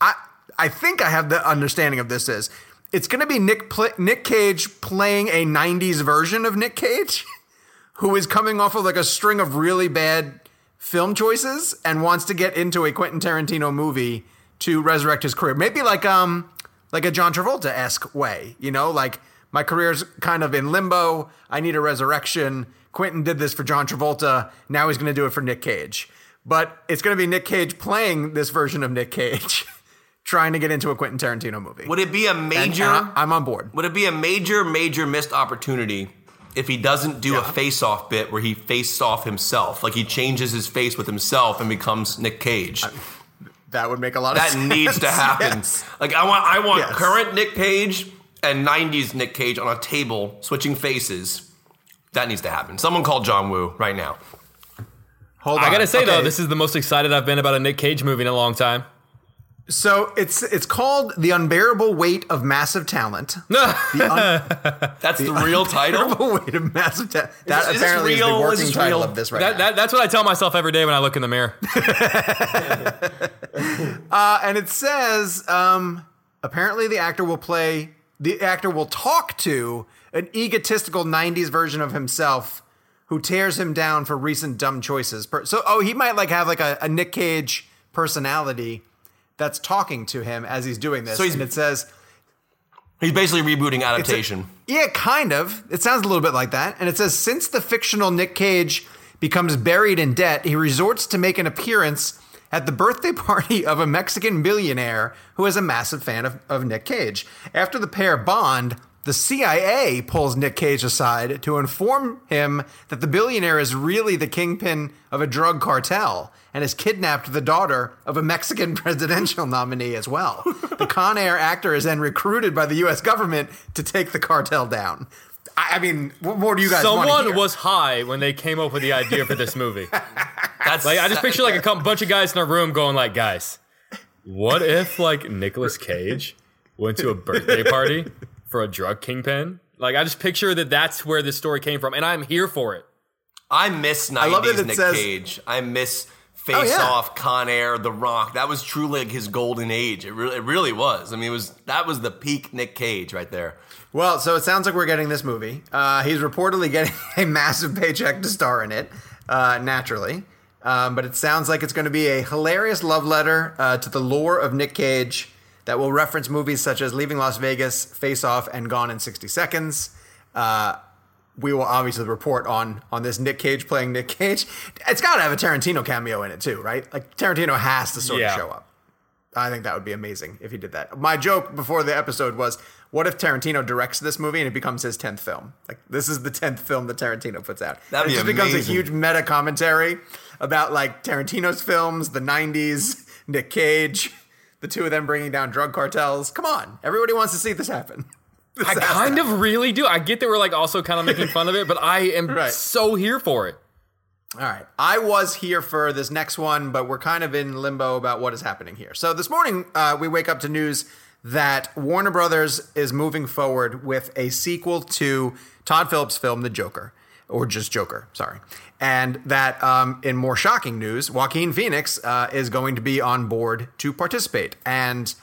I I think I have the understanding of this is it's going to be Nick pl- Nick Cage playing a '90s version of Nick Cage, who is coming off of like a string of really bad film choices and wants to get into a Quentin Tarantino movie to resurrect his career. Maybe like um like a John Travolta esque way, you know, like my career's kind of in limbo. I need a resurrection. Quentin did this for John Travolta. Now he's going to do it for Nick Cage. But it's going to be Nick Cage playing this version of Nick Cage, trying to get into a Quentin Tarantino movie. Would it be a major? and I, am on board. Would it be a major, major missed opportunity if he doesn't do a face-off bit where he faces off himself, like he changes his face with himself and becomes Nick Cage? That would make a lot of That sense. needs to happen. Yes. Like I want, I want Yes. current Nick Cage and '90s Nick Cage on a table switching faces. That needs to happen. Someone call John Woo right now. Hold on. I gotta say though, this is the most excited I've been about a Nick Cage movie in a long time. So it's it's called the unbearable weight of massive talent. No, That's the real title. Unbearable weight of massive talent. That is this apparently is real? the Is working this title real? of this right That, now. that, that's what I tell myself every day when I look in the mirror. Uh, and it says um, apparently the actor will play the actor will talk to an egotistical 90s version of himself who tears him down for recent dumb choices so oh he might like have like a, a nick cage personality that's talking to him as he's doing this So he's- and it says He's basically rebooting it's a- adaptation. yeah, kind of. It sounds a little bit like that. And it says since the fictional Nick Cage becomes buried in debt, he resorts to make an appearance at the birthday party of a Mexican billionaire who is a massive fan of, of Nick Cage. After the pair bond, the CIA pulls Nick Cage aside to inform him that the billionaire is really the kingpin of a drug cartel and has kidnapped the daughter of a Mexican presidential nominee as well. the Con Air actor is then recruited by the U.S. government to take the cartel down. I, I mean, what more do you guys Someone was high when they came up with the idea for this movie. That's Like I just picture like a couple, bunch of guys in a room going like, guys, what if like Nicolas Cage went to a birthday party for a drug kingpin? Like I just picture that that's where this story came from, and I'm here for it. I miss 90s love that it Nick says- Cage. I miss Face Oh, yeah. Off, Con Air, The Rock. That was truly like his golden age. It really, it really was. I mean, it was that was the peak Nick Cage right there. Well, so it sounds like we're getting this movie. Uh, he's reportedly getting a massive paycheck to star in it, uh, naturally. Um, but it sounds like it's going to be a hilarious love letter uh, to the lore of Nick Cage that will reference movies such as Leaving Las Vegas, Face Off, and Gone in 60 Seconds. Uh, we will obviously report on on this Nick Cage playing Nick Cage. It's got to have a Tarantino cameo in it too, right? Like Tarantino has to sort Yeah. of show up. I think that would be amazing if he did that. My joke before the episode was, what if Tarantino directs this movie and it becomes his tenth film? Like this is the tenth film that Tarantino puts out. That'd it be just becomes a huge meta commentary about like Tarantino's films, the '90s, Nick Cage, the two of them bringing down drug cartels. Come on, everybody wants to see this happen. This I kind happen. of really do. I get that we're like also kind of making fun of it, but I am Right. so here for it. All right. I was here for this next one, but we're kind of in limbo about what is happening here. So this morning, uh, we wake up to news that Warner Brothers is moving forward with a sequel to Todd Phillips' film, The Joker, or just Joker, sorry. And that, um, in more shocking news, Joaquin Phoenix uh, is going to be on board to participate. And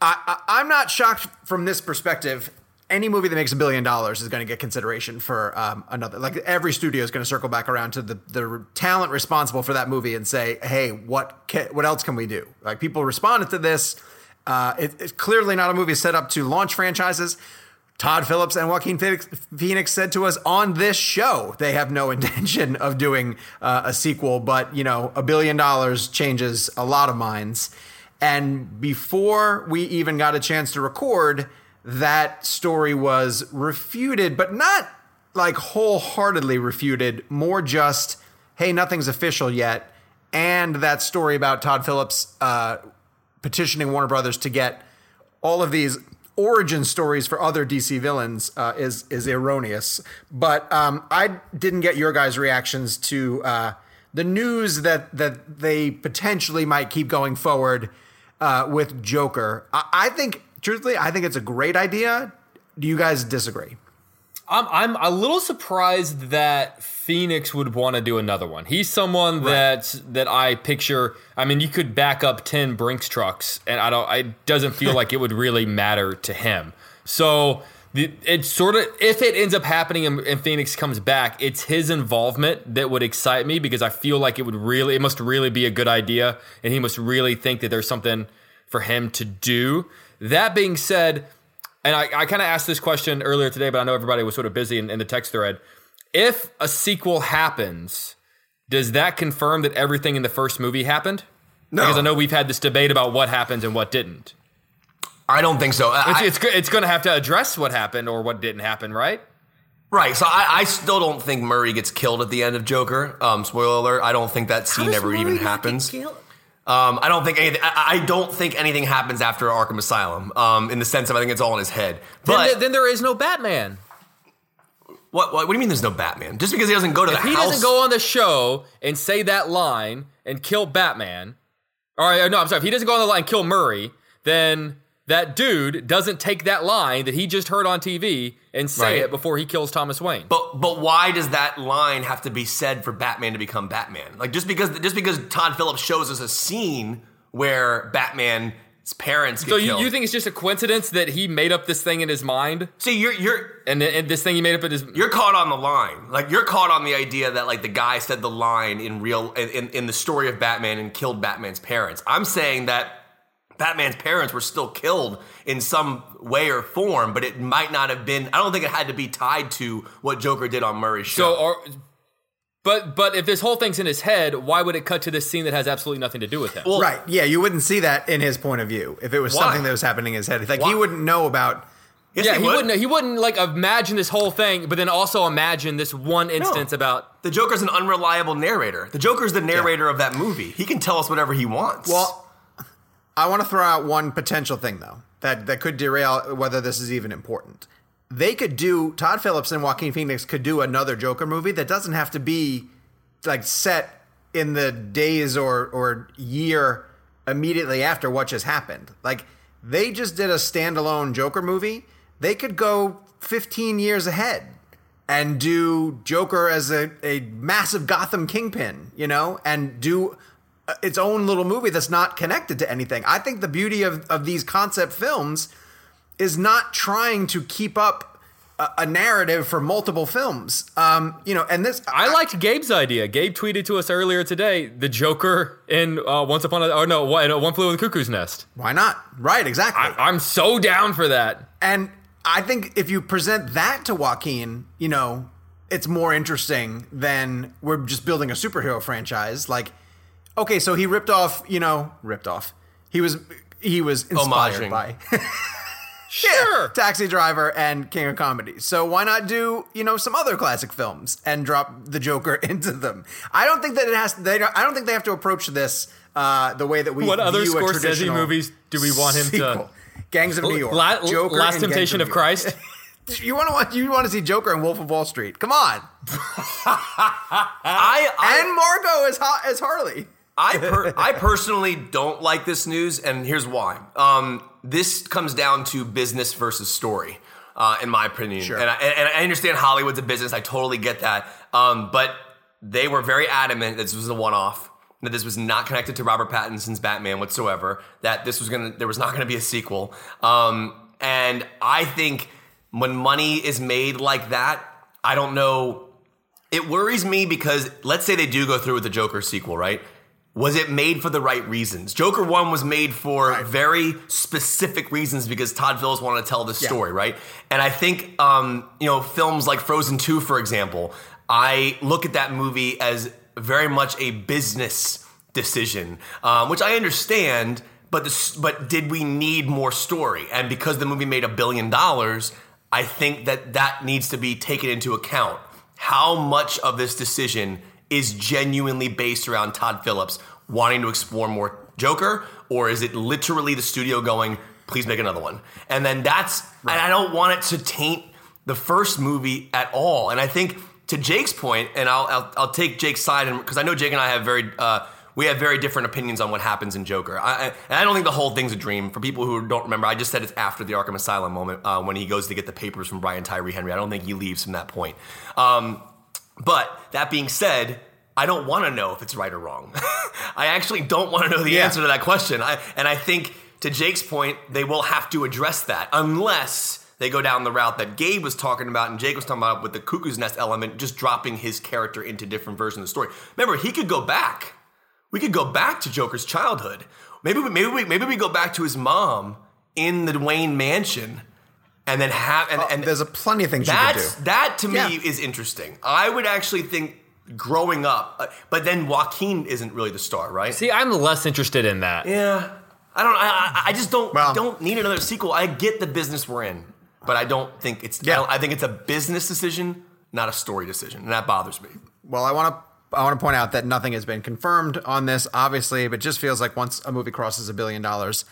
I, I, I'm not shocked from this perspective. Any movie that makes a billion dollars is going to get consideration for um, another. Like every studio is going to circle back around to the, the talent responsible for that movie and say, "Hey, what ca what else can we do?" Like people responded to this. Uh, it, it's clearly not a movie set up to launch franchises. Todd Phillips and Joaquin Phoenix, said to us on this show they have no intention of doing uh, a sequel, but you know, a billion dollars changes a lot of minds. And before we even got a chance to record, that story was refuted, but not like wholeheartedly refuted, more just, hey, nothing's official yet. And that story about Todd Phillips uh, petitioning Warner Brothers to get all of these origin stories for other DC villains uh, is is erroneous. But um, I didn't get your guys' reactions to uh, the news that that they potentially might keep going forward uh, with Joker. I, I think, truthfully, I think it's a great idea. Do you guys disagree? I'm I'm a little surprised that Phoenix would want to do another one. He's someone that that I picture. I mean, you could back up ten Brinks trucks, and I don't. It doesn't feel like it would really matter to him. So the, it's sort of if it ends up happening and, and Phoenix comes back, it's his involvement that would excite me because I feel like it would really, it must really be a good idea, and he must really think that there's something for him to do. That being said, and I, I kind of asked this question earlier today, but I know everybody was sort of busy in, in the text thread. If a sequel happens, does that confirm that everything in the first movie happened? No. Because I know we've had this debate about what happened and what didn't. I don't think so. I- It's, it's, it's going to have to address what happened or what didn't happen, right? Right. So I, I still don't think Murray gets killed at the end of Joker. Um, spoiler alert. I don't think that scene ever even happens. Um, I don't think anything. I, I don't think anything happens after Arkham Asylum. Um, in the sense of I think it's all in his head. But th- then there is no Batman. what, what? What do you mean? There's no Batman? Just because he doesn't go to If the he house? doesn't go on the show and say that line and kill Batman, or uh, no, I'm sorry, if he doesn't go on the line and kill Murray, then that dude doesn't take that line that he just heard on TV and say Right. it before he kills Thomas Wayne. But but why does that line have to be said for Batman to become Batman? Like just because just because Todd Phillips shows us a scene where Batman's parents get so you, you think it's just a coincidence that he made up this thing in his mind, See, you're you're and, and this thing he made up in his you're caught on the line. Like you're caught on the idea that like the guy said the line in real in, in the story of Batman and killed Batman's parents. I'm saying that Batman's parents were still killed in some way or form, but it might not have been. I don't think it had to be tied to what Joker did on Murray's show. So, or, but but if this whole thing's in his head, why would it cut to this scene that has absolutely nothing to do with him? Well, Right. Yeah, you wouldn't see that in his point of view if it was Why? something that was happening in his head. Like Why? he wouldn't know about Yes, yeah, they he would. wouldn't. He wouldn't like imagine this whole thing, but then also imagine this one instance about. The Joker's an unreliable narrator. The Joker's the narrator of that movie. He can tell us whatever he wants. Well, I want to throw out one potential thing though that that could derail whether this is even important. They could do Todd Phillips and Joaquin Phoenix could do another Joker movie that doesn't have to be like set in the days or or year immediately after what just happened. Like they just did a standalone Joker movie. They could go 15 years ahead and do Joker as a, a massive Gotham kingpin, you know, and do its own little movie that's not connected to anything. I think the beauty of, of these concept films is not trying to keep up a, a narrative for multiple films. Um, you know, and this I liked Gabe's idea. Gabe tweeted to us earlier today the Joker in uh, Once Upon a or no, One Flew Over the Cuckoo's Nest. why not? Right, exactly. I, I'm so down for that. And I think if you present that to Joaquin, you know, it's more interesting than we're just building a superhero franchise. Like, okay, so he ripped off, you know, ripped off. He was he was inspired Homaging. by Sure. Taxi Driver and King of Comedy. So why not do you know some other classic films and drop the Joker into them? I don't think that it has. They don't, I don't think they have to approach this uh, the way that we. What other Scorsese movies do we want him to- Gangs of New York, La- Joker, Last Temptation of New Christ. You want to watch? You want to see Joker and Wolf of Wall Street? Come on, I, I and Margot as as Harley. I per- I personally don't like this news, and here's why. Um, this comes down to business versus story, uh, in my opinion. Sure. And I, and I understand Hollywood's a business. I totally get that. Um, but they were very adamant that this was a one-off. That this was not connected to Robert Pattinson's Batman whatsoever. That this was gonna, there was not gonna be a sequel. Um, and I think when money is made like that, I don't know it worries me because let's say they do go through with the Joker sequel, right? Was it made for the right reasons? Joker 1 was made for very specific reasons because Todd Phillips wanted to tell this story, right? And I think, um, you know, films like Frozen 2, for example, I look at that movie as very much a business decision, um, which I understand. But the, but did we need more story? And because the movie made a billion dollars, I think that that needs to be taken into account how much of this decision is genuinely based around Todd Phillips wanting to explore more Joker, or is it literally the studio going, please make another one? And then that's, and I don't want it to taint the first movie at all. And I think to Jake's point, and I'll, I'll, I'll take Jake's side, because I know Jake and I have very, uh, we have very different opinions on what happens in Joker. I, I- and I don't think the whole thing's a dream. For people who don't remember, I just said it's after the Arkham Asylum moment uh, when he goes to get the papers from Brian Tyree Henry. I don't think he leaves from that point. Um, but that being said, I don't want to know if it's right or wrong. I actually don't want to know the Yeah. answer to that question. I, and I think, to Jake's point, they will have to address that unless they go down the route that Gabe was talking about and Jake was talking about with the cuckoo's nest element, just dropping his character into different versions of the story. Remember, he could go back. We could go back to Joker's childhood. Maybe, we- maybe, we, maybe we go back to his mom in the Wayne mansion and then have. And, and There's a plenty of things you that's do. that to me Yeah. is interesting. I would actually think growing up, uh, but then Joaquin isn't really the star, right? See, I'm less interested in that. yeah, I don't. I, I- I just don't Well- don't need another sequel. I get the business we're in, but I don't think it's. Yeah. I, I think it's a business decision, not a story decision, and that bothers me. Well, I want to I want to point out that nothing has been confirmed on this, obviously, but it just feels like once a movie crosses a billion dollars,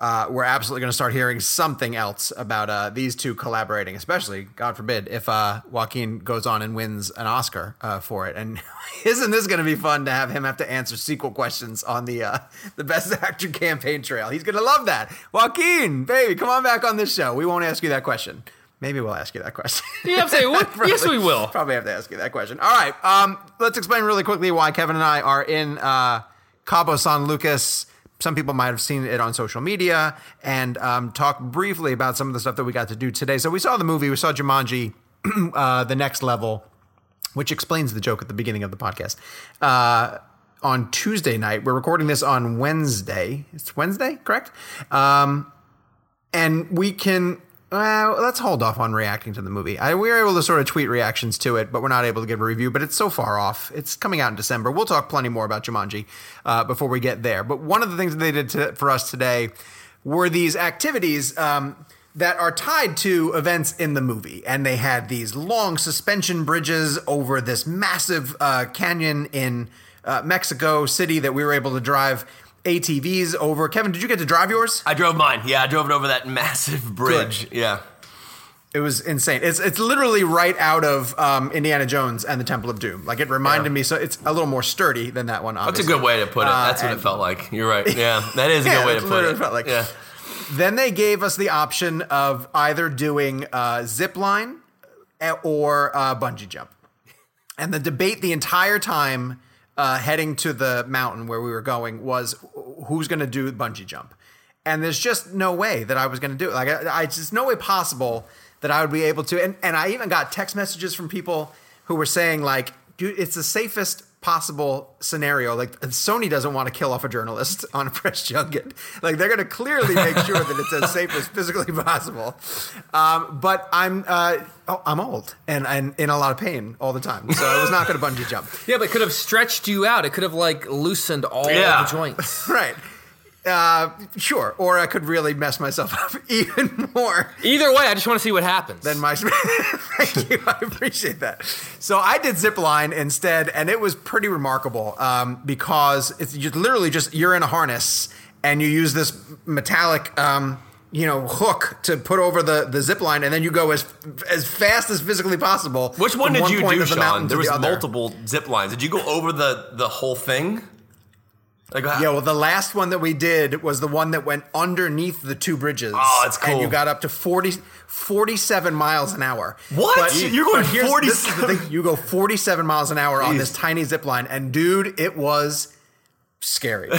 uh, we're absolutely going to start hearing something else about uh, these two collaborating, especially, God forbid, if uh, Joaquin goes on and wins an Oscar uh, for it. And isn't this going to be fun to have him have to answer sequel questions on the uh, the Best Actor campaign trail? He's going to love that. Joaquin, baby, come on back on this show. We won't ask you that question. Maybe we'll ask you that question. Yeah, I'm saying, what? yes, we will. Probably have to ask you that question. All right. Um, let's explain really quickly why Kevin and I are in uh, Cabo San Lucas. Some people might have seen it on social media and um, talk briefly about some of the stuff that we got to do today. So we saw the movie, we saw Jumanji, uh, The Next Level, which explains the joke at the beginning of the podcast. Uh, on Tuesday night, we're recording this on Wednesday. It's Wednesday, correct? Um, and we can well, let's hold off on reacting to the movie. I, we were able to sort of tweet reactions to it, but we're not able to give a review. But it's so far off. It's coming out in December. We'll talk plenty more about Jumanji uh, before we get there. But one of the things that they did to, for us today were these activities. Um, that are tied to events in the movie. And they had these long suspension bridges over this massive uh, canyon in uh, Mexico City that we were able to drive ATVs over. Kevin, did you get to drive yours? I drove mine. Yeah, I drove it over that massive bridge. Yeah. It was insane. It's it's literally right out of um, Indiana Jones and the Temple of Doom. Like it reminded Yeah. me. So it's a little more sturdy than that one. That's a good way to put it. Uh, That's what it felt like. You're right. Yeah, that is a Yeah, good way to put it. it felt like. Yeah. Then they gave us the option of either doing uh, zip line eh, or uh, bungee jump. And the debate the entire time uh, heading to the mountain where we were going was who's going to do bungee jump. And there's just no way that I was going to do it. Like, I, I just no way possible that I would be able to. And, and I even got text messages from people who were saying, like, dude, it's the safest possible scenario. Like, Sony doesn't want to kill off a journalist on a press junket. Like, they're going to clearly make sure that it's as safe as physically possible. Um, but I'm uh, oh, I'm old and, and in a lot of pain all the time. So I was not going to bungee jump. Yeah, but it could have stretched you out. It could have like loosened all Yeah. the joints. Right. Uh, sure. Or I could really mess myself up even more Either way, I just want to see what happens. Then my. Thank you. I appreciate that. So I did zip line instead, and it was pretty remarkable um, because it's literally just you're in a harness and you use this metallic. Um, you know, hook to put over the, the zip line, and then you go as as fast as physically possible. Which one did you do, the Sean? There was the multiple zip lines. Did you go over the the whole thing? Like, uh, Yeah, well, the last one that we did was the one that went underneath the two bridges. Oh, it's cool. And you got up to 40, 47 miles an hour. What? You're going but is the 47? You go 47 miles an hour on this tiny zip line. And dude, it was scary.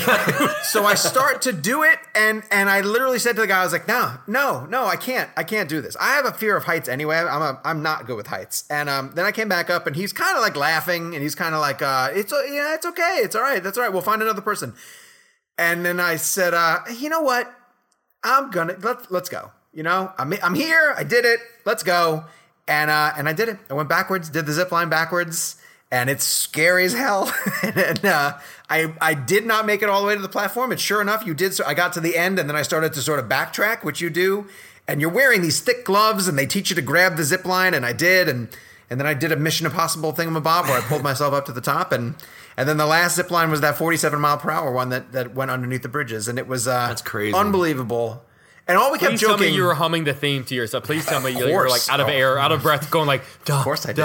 so I start to do it, and and I literally said to the guy, I was like, no, no, no, I can't, I can't do this. I have a fear of heights anyway. I'm a, I'm not good with heights. And um, then I came back up, and he's kind of like laughing, and he's kind of like, uh, it's uh, yeah, it's okay, it's all right, that's all right. We'll find another person. And then I said, uh, you know what? I'm gonna let let's go. You know, I'm I'm here. I did it. Let's go. And uh, and I did it. I went backwards, did the zip line backwards, and it's scary as hell. and uh, I I did not make it all the way to the platform. And sure enough, you did. So I got to the end, and then I started to sort of backtrack, which you do. And you're wearing these thick gloves, and they teach you to grab the zip line, and I did. And and then I did a Mission Impossible thing thingamabob where I pulled myself up to the top, and and then the last zip line was that 47 mile per hour one that that went underneath the bridges, and it was uh, That's crazy. unbelievable. And all we kept Please tell me you were humming the theme to yourself. Please tell me you were like out of air, out of breath, going like. Of course I did.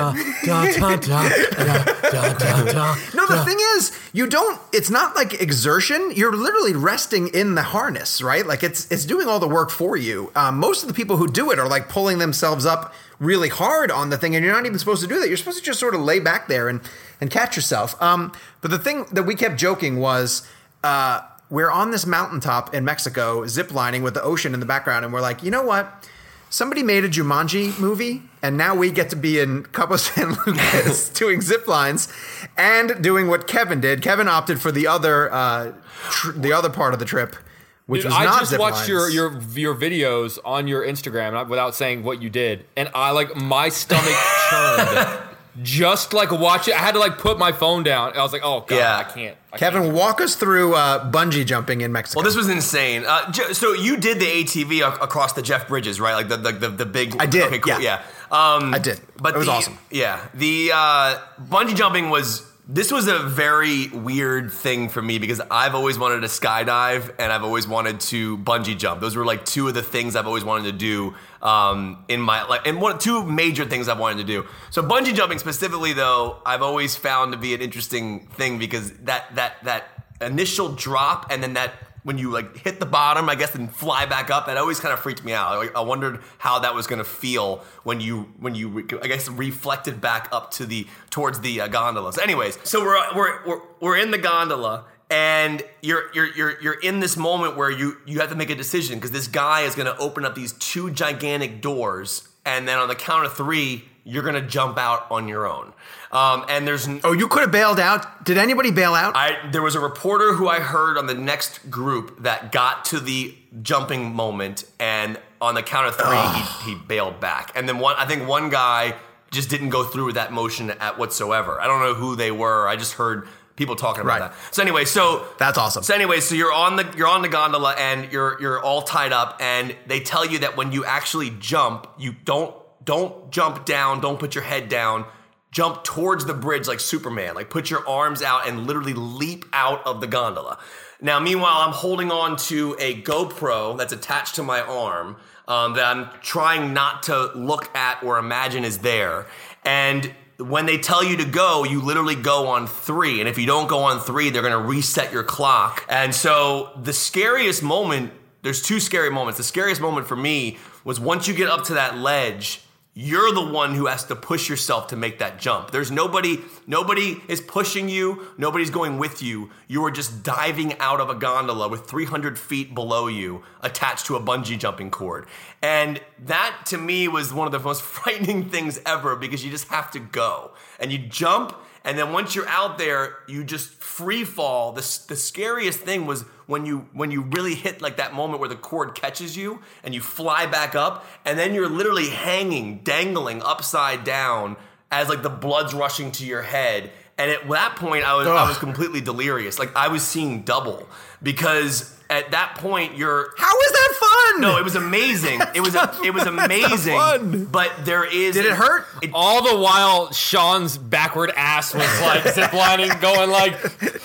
No, the thing is, you don't. It's not like exertion. You're literally resting in the harness, right? Like it's it's doing all the work for you. Um, most of the people who do it are like pulling themselves up really hard on the thing, and you're not even supposed to do that. You're supposed to just sort of lay back there and and catch yourself. Um, but the thing that we kept joking was. Uh, we're on this mountaintop in Mexico, zip lining with the ocean in the background, and we're like, you know what? Somebody made a Jumanji movie, and now we get to be in Cabo San Lucas doing zip lines and doing what Kevin did. Kevin opted for the other, uh, tr- the other part of the trip, which Dude, was I not just zip watched lines. your your your videos on your Instagram without saying what you did, and I like my stomach churned. Just like watch it, I had to like put my phone down. I was like, "Oh god, Yeah. I can't." I Kevin, can't. walk us through uh, bungee jumping in Mexico. Well, this was insane. Uh, so you did the ATV ac- across the Jeff Bridges, right? Like the the, the, the big. I did, Okay, cool. yeah. Yeah. Um, I did. But It was the- awesome. Yeah. The uh, bungee jumping was. This was a very weird thing for me because I've always wanted to skydive and I've always wanted to bungee jump. Those were like two of the things I've always wanted to do um, in my life, and one two major things I've wanted to do. So bungee jumping specifically, though, I've always found to be an interesting thing because that that that initial drop and then that when you like hit the bottom, I guess, and fly back up, that always kind of freaked me out. Like, I wondered how that was going to feel when you when you I guess reflected back up to the towards the uh, gondola. So, anyways, so we're we're we're, we're in the gondola. And you're you're you're you're in this moment where you you have to make a decision because this guy is going to open up these two gigantic doors, and then on the count of three, you're going to jump out on your own. Um, and there's n- oh, you could have bailed out. Did anybody bail out? I there was a reporter who I heard on the next group that got to the jumping moment, and on the count of three, he, he bailed back. And then one, I think one guy just didn't go through with that motion at whatsoever. I don't know who they were. I just heard people talking about Right. that. So anyway, so That's awesome. So anyway, so you're on the you're on the gondola and you're you're all tied up, and they tell you that when you actually jump, you don't don't jump down, don't put your head down. Jump towards the bridge like Superman. Like put your arms out and literally leap out of the gondola. Now, meanwhile, I'm holding on to a GoPro that's attached to my arm um, that I'm trying not to look at or imagine is there. And when they tell you to go, you literally go on three. And if you don't go on three, they're going to reset your clock. And so the scariest moment, there's two scary moments. The scariest moment for me was once you get up to that ledge, you're the one who has to push yourself to make that jump. There's nobody, nobody is pushing you, nobody's going with you. You are just diving out of a gondola with 300 feet below you attached to a bungee jumping cord. And that to me was one of the most frightening things ever because you just have to go and you jump. And then once you're out there, you just free fall. The, the scariest thing was when you when you really hit like that moment where the cord catches you and you fly back up, and then you're literally hanging, dangling upside down as like the blood's rushing to your head. And at that point, I was I was completely delirious. Like I was seeing double because at that point you're How is that fun? no, it was amazing. It was it was amazing. fun. But there is Did it hurt? It, All the while, Sean's backward ass was like ziplining, going like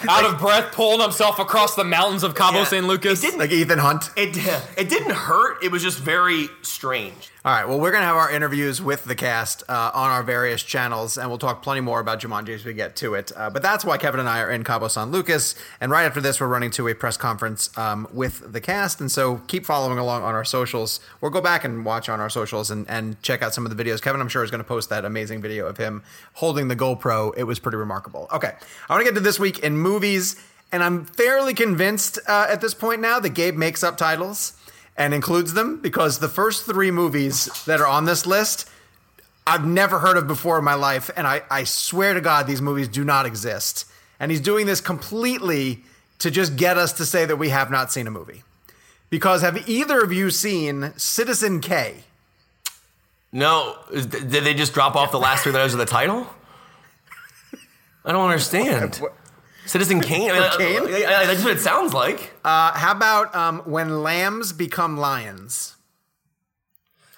out of breath, pulling himself across the mountains of Cabo Yeah. San Lucas. It didn't- like Ethan Hunt. it it didn't hurt. It was just very strange. All right. Well, we're gonna have our interviews with the cast uh, on our various channels, and we'll talk plenty more about Jumanji as we get to it. Uh, but that's why Kevin and I are in Cabo San Lucas, and right after this, we're running to a press conference um, with the cast. And so keep following along on our socials, or go back and watch on our socials and, and check out some of the videos. Kevin, I'm sure, is going to post that amazing video of him holding the GoPro. It was pretty remarkable. Okay, I want to get to this week in movies, and I'm fairly convinced uh, at this point now that Gabe makes up titles and includes them because the first three movies that are on this list I've never heard of before in my life, and I, I swear to God these movies do not exist. And he's doing this completely to just get us to say that we have not seen a movie. Because have either of you seen Citizen K? No, did they just drop off the last three letters of the title? I don't understand. Citizen Kane. I mean, Kane? I- I- that's what it sounds like. Uh, how about um, When Lambs Become Lions?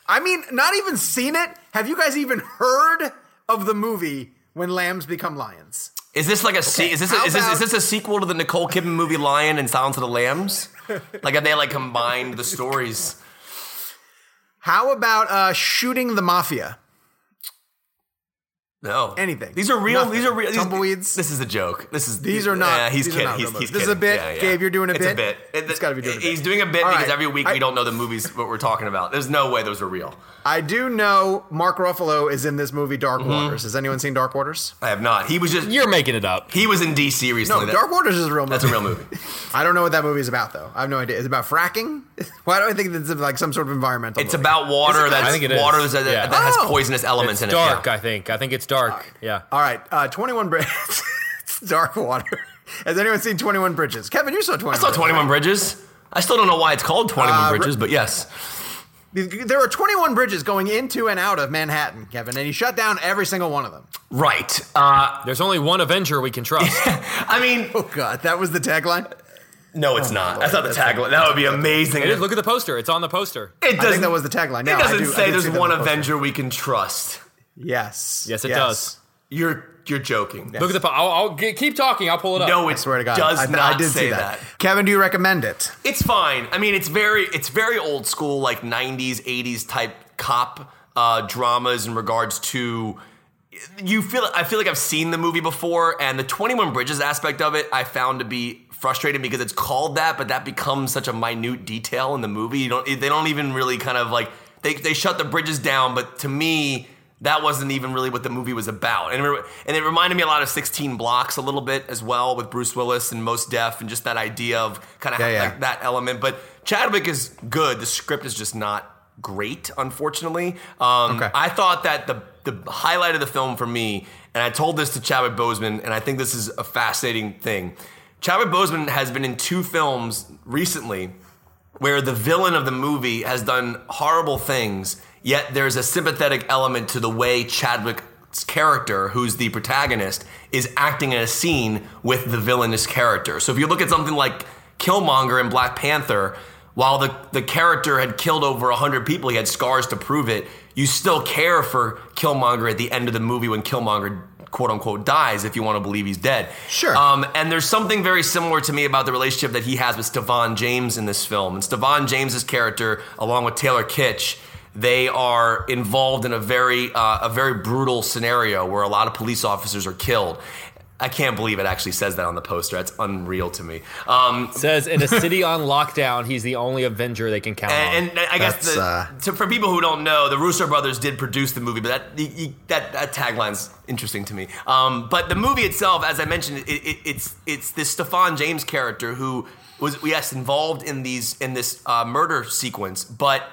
I mean, not even seen it. Have you guys even heard of the movie When Lambs Become Lions? Is this like a se- is this a, how is this is this a sequel to the Nicole Kidman movie Lion and Silence of the Lambs? like have they like combined the stories? How about uh, Shooting the Mafia? No, Anything. These are real. Nothing. These are real. these- Tumbleweeds? This is a joke. This is These are not- Yeah, he's kidding. not He's, real he's movies. This is a bit? Yeah, yeah. Gabe, you're doing a it's bit? a bit. It- It's gotta be doing a bit. He's doing a bit All because right. every week I- we don't know the movies what we're talking about. There's no way those are real. I do know Mark Ruffalo is in this movie Dark Mm-hmm. Waters. Has anyone seen Dark Waters? I have not. He was just. You're making it up. He was in DC No, recently. That- Dark Waters is a real movie. That's a real movie. I don't know what that movie is about though. I have no idea. Is it about fracking? Why do I think it's like some sort of environmental? It's movie? about water that's I think it is. water that, Yeah. that has Oh. poisonous elements in it. Dark. I think. I think it's dark. Yeah. All right, uh, Twenty One Bridges. it's Dark Water. Has anyone seen Twenty One Bridges? Kevin, you saw Twenty. I saw 21 Bridges. I still don't know why it's called 21 Uh, Bridges, but yes. There are 21 bridges going into and out of Manhattan, Kevin, and he shut down every single one of them. Right. Uh, There's only one Avenger we can trust. I mean, Oh God, that was the tagline. no, it's not. That's not the tagline. That would be amazing. it is. Look at the poster. It's on the poster. It I think doesn't, that was the tagline. No, it doesn't do- say there's one the. Avenger we can trust. Yes. Yes, it does. You're you're joking. Look at the. Po- I'll, I'll g- keep talking. I'll pull it up. No, it I swear to God, does I, not I did say see that. Kevin, do you recommend it? It's fine. I mean, it's very it's very old school, like '90s, '80s type cop uh, dramas in regards to. You feel I feel like I've seen the movie before, and the Twenty One Bridges aspect of it I found to be frustrating because it's called that, but that becomes such a minute detail in the movie. You don't they don't even really kind of like they they shut the bridges down, but to me. That wasn't even really what the movie was about, and it, and it reminded me a lot of Sixteen Blocks a little bit as well with Bruce Willis and Mos Def, and just that idea of kind of Yeah, yeah. like that element. But Chadwick is good. The script is just not great, unfortunately. Um, Okay. I thought that the the highlight of the film for me, and I told this to Chadwick Boseman, and I think this is a fascinating thing. Chadwick Boseman has been in two films recently where the villain of the movie has done horrible things, yet there's a sympathetic element to the way Chadwick's character, who's the protagonist, is acting in a scene with the villainous character. So if you look at something like Killmonger in Black Panther, while the, the character had killed over 100 people, he had scars to prove it, you still care for Killmonger at the end of the movie when Killmonger quote unquote dies if you want to believe he's dead. Sure. Um, and there's something very similar to me about the relationship that he has with Stephan James in this film. And Stephan James's character, along with Taylor Kitsch, they are involved in a very uh, a very brutal scenario where a lot of police officers are killed. I can't believe it actually says that on the poster. That's unreal to me. Um, Says in a city on lockdown, he's the only Avenger they can count on. and, and I guess the, uh, to, for people who don't know, the Russo brothers did produce the movie, but that the- the- that that tagline's interesting to me. Um, but the movie itself, as I mentioned, it, it, it's it's this Stephan James character who was yes involved in these in this uh, murder sequence, but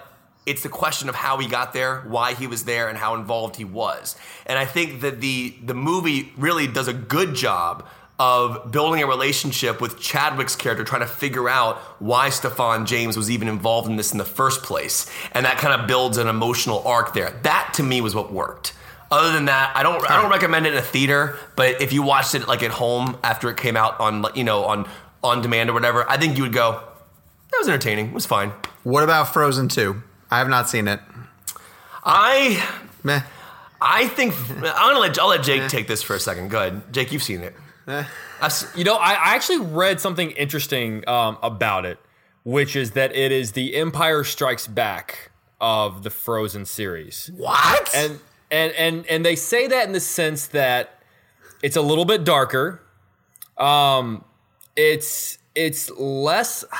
it's the question of how he got there, why he was there, and how involved he was. And I think that the the movie really does a good job of building a relationship with Chadwick's character, trying to figure out why Stephan James was even involved in this in the first place. And that kind of builds an emotional arc there. That to me was what worked. Other than that, I don't I don't recommend it in a theater, but if you watched it like at home after it came out on you know on on demand or whatever, I think you would go, that was entertaining. It was fine. What about Frozen 2? I have not seen it. I Meh. I think I'm gonna let I'll let Jake take this for a second. Go ahead, Jake. You've seen it. I've You know, I, I actually read something interesting um, about it, which is that it is the Empire Strikes Back of the Frozen series. What? And and and and they say that in the sense that it's a little bit darker. Um, it's it's less.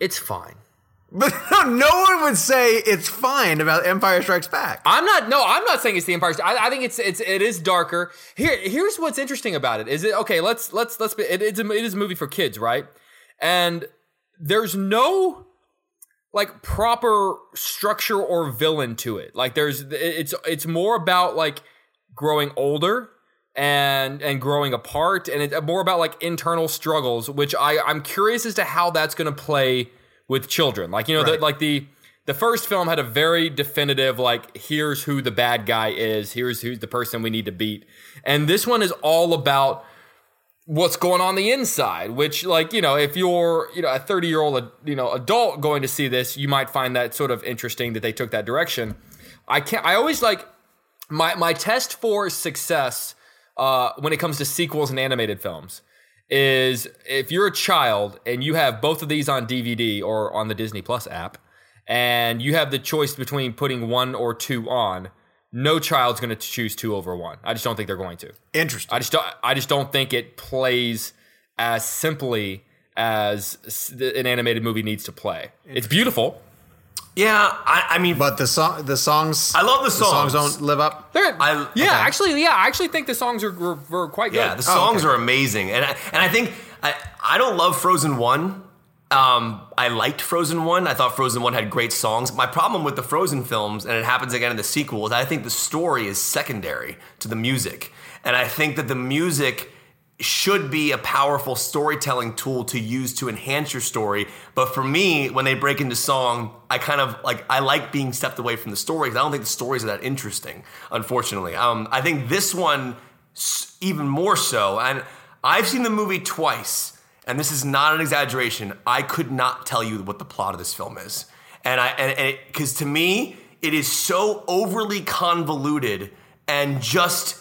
It's fine. But no one would say it's fine about Empire Strikes Back. I'm not. No, I'm not saying it's the Empire. I, I think it's it's it is darker. Here, here's what's interesting about it. Is it okay? Let's let's let's. Be, it, it's a, it is a movie for kids, right? And there's no like proper structure or villain to it. Like there's it's it's more about like growing older and and growing apart, and it's more about like internal struggles. Which I I'm curious as to how that's going to play with children. Like you know, the, like the the first film had a very definitive like here's who the bad guy is, here's who's the person we need to beat, and this one is all about what's going on the inside which like you know if you're you know a 30 year old you know adult going to see this you might find that sort of interesting that they took that direction. I can't i always like my my test for success uh, when it comes to sequels and animated films is if you're a child and you have both of these on dvd or on the disney plus app and you have the choice between putting one or two on no child's going to choose two over one i just don't think they're going to Interesting. I just don't. I just don't think it plays as simply as an animated movie needs to play. It's beautiful. Yeah. I, I mean, but the song, the songs, I love the songs songs. don't live up. They're- I- yeah, okay. actually, yeah, I actually think the songs are were, were quite good. Yeah, the Oh, songs okay. are amazing, and I, and I think I I don't love Frozen one. Um, I liked Frozen one. I thought Frozen one had great songs. My problem with the Frozen films, and it happens again in the sequel, is I think the story is secondary to the music, and I think that the music should be a powerful storytelling tool to use to enhance your story. But for me, when they break into song, I kind of like I like being stepped away from the story because I don't think the stories are that interesting. Unfortunately, um, I think this one even more so. And I've seen the movie twice, and this is not an exaggeration. I could not tell you what the plot of this film is, and I and because to me it is so overly convoluted and just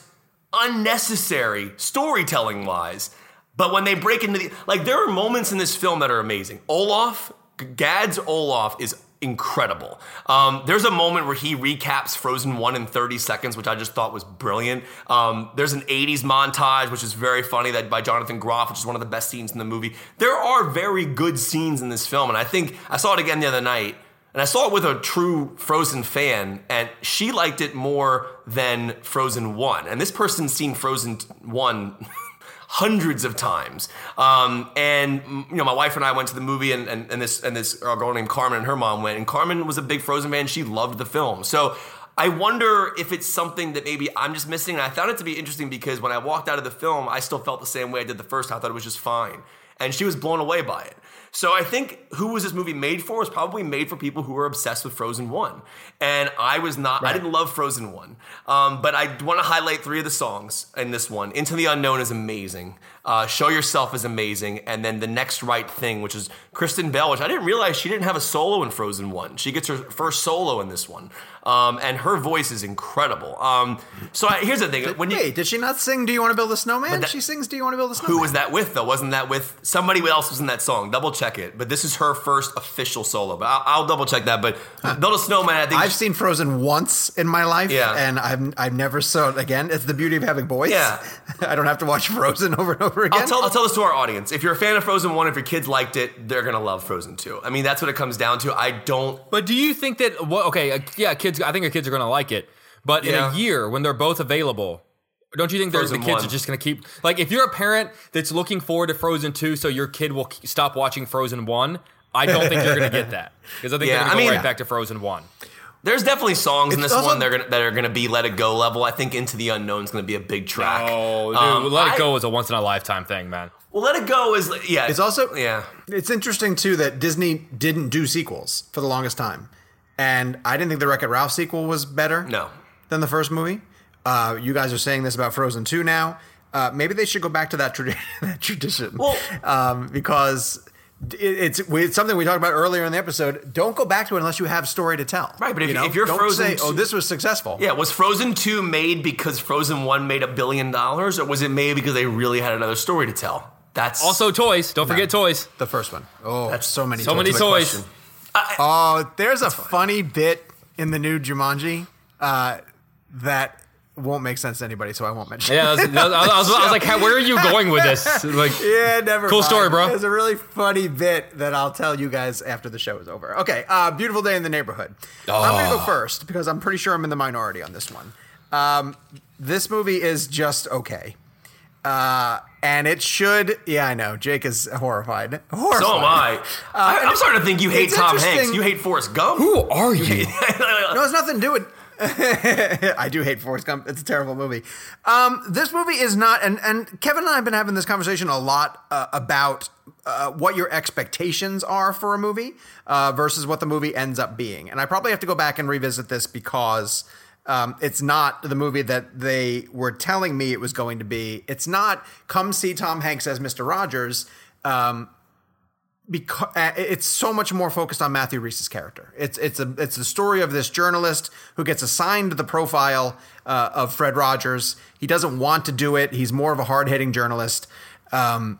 unnecessary storytelling wise. But when they break into the like, there are moments in this film that are amazing. Olaf, Gad's Olaf is incredible. Um, there's a moment where he recaps Frozen 1 in 30 seconds, which I just thought was brilliant. Um, there's an 80s montage, which is very funny, that by Jonathan Groff, which is one of the best scenes in the movie. There are very good scenes in this film, and I think I saw it again the other night. And I saw it with a true Frozen fan, and she liked it more than Frozen 1. And this person's seen Frozen 1 hundreds of times. Um, and you know, my wife and I went to the movie, and, and, and this and this girl named Carmen and her mom went, and Carmen was a big Frozen fan. She loved the film. So I wonder if it's something that maybe I'm just missing. And I found it to be interesting because when I walked out of the film, I still felt the same way I did the first time. I thought it was just fine, and she was blown away by it. So I think who was this movie made for was probably made for people who were obsessed with Frozen One, and I was not. I didn't love Frozen One, um, but I want to highlight three of the songs in this one. Into the Unknown is amazing. Uh, Show Yourself is amazing, and then the next right thing, which is Kristen Bell, which I didn't realize she didn't have a solo in Frozen One. She gets her first solo in this one, um, and her voice is incredible. Um, so I, here's the thing: when you Wait, did she not sing "Do You Want to Build a Snowman"? that- she sings "Do You Want to Build a Snowman." who was that with though? Wasn't that with somebody else was in that song? Double check it. But this is her first official solo. But I'll, I'll double check that. But Build a Snowman, I think. I've seen Frozen once in my life, Yeah. and I've I've never saw it again. It's the beauty of having boys. Yeah. I don't have to watch Frozen over and over again. I'll tell, I'll tell this to our audience. If you're a fan of Frozen 1, if your kids liked it, they're going to love Frozen 2. I mean, that's what it comes down to. I don't. But do you think that? Well, okay, uh, yeah, kids. I think your kids are going to like it. But in Yeah. a year, when they're both available, don't you think there's the Frozen kids one. are just going to keep like if you're a parent that's looking forward to Frozen two, so your kid will k- stop watching Frozen one. I don't think you're going to get that because I think Yeah, they're going to go mean- right back to Frozen one. There's definitely songs in this one that are, gonna, that are gonna be Let It Go level. I think Into the Unknown is gonna be a big track. Oh, dude, Um, Let I- It Go is a once in a lifetime thing, man. Well, Let It Go is yeah. It's also yeah. It's interesting too that Disney didn't do sequels for the longest time, and I didn't think the Wreck It Ralph sequel was better. No. than the first movie. Uh, you guys are saying this about Frozen two now. Uh, maybe they should go back to that, tradi- that tradition. Well- um, because it's it's something we talked about earlier in the episode. Don't go back to it unless you have story to tell. Right, but if- You know? if you're don't Frozen say, "Oh, this was successful." Yeah, was Frozen 2 made because Frozen 1 made a billion dollars, or was it made because they really had another story to tell? That's Also, toys. Don't forget toys. the first one. Oh, That's so many. So many toys. toys. question. Oh, there's a funny bit in the new Jumanji uh, that won't make sense to anybody, so I won't mention. Yeah, that was, that was- I, was, I was like, where are you going with this? Like, Yeah, never. Cool mind. story, bro. There's a really funny bit that I'll tell you guys after the show is over. Okay, uh, beautiful day in the neighborhood. I'm gonna go Oh. first because I'm pretty sure I'm in the minority on this one. Um, this movie is just okay, uh, and it should. Yeah, I know. Jake is horrified. Horrified. So am I. I I'm starting to think you hate Tom Hanks. You hate Forrest Gump. who are you? No, it's nothing to do with. I do hate Forrest Gump. It's a terrible movie. Um, this movie is not, and and Kevin and I have been having this conversation a lot uh, about uh, what your expectations are for a movie uh, versus what the movie ends up being. And I probably have to go back and revisit this because um, it's not the movie that they were telling me it was going to be. It's not come see Tom Hanks as Mr. Rogers. Um, because it's so much more focused on Matthew Rhys's character. It's it's a it's the story of this journalist who gets assigned the profile uh, of Fred Rogers. He doesn't want to do it. He's more of a hard hitting journalist. Um,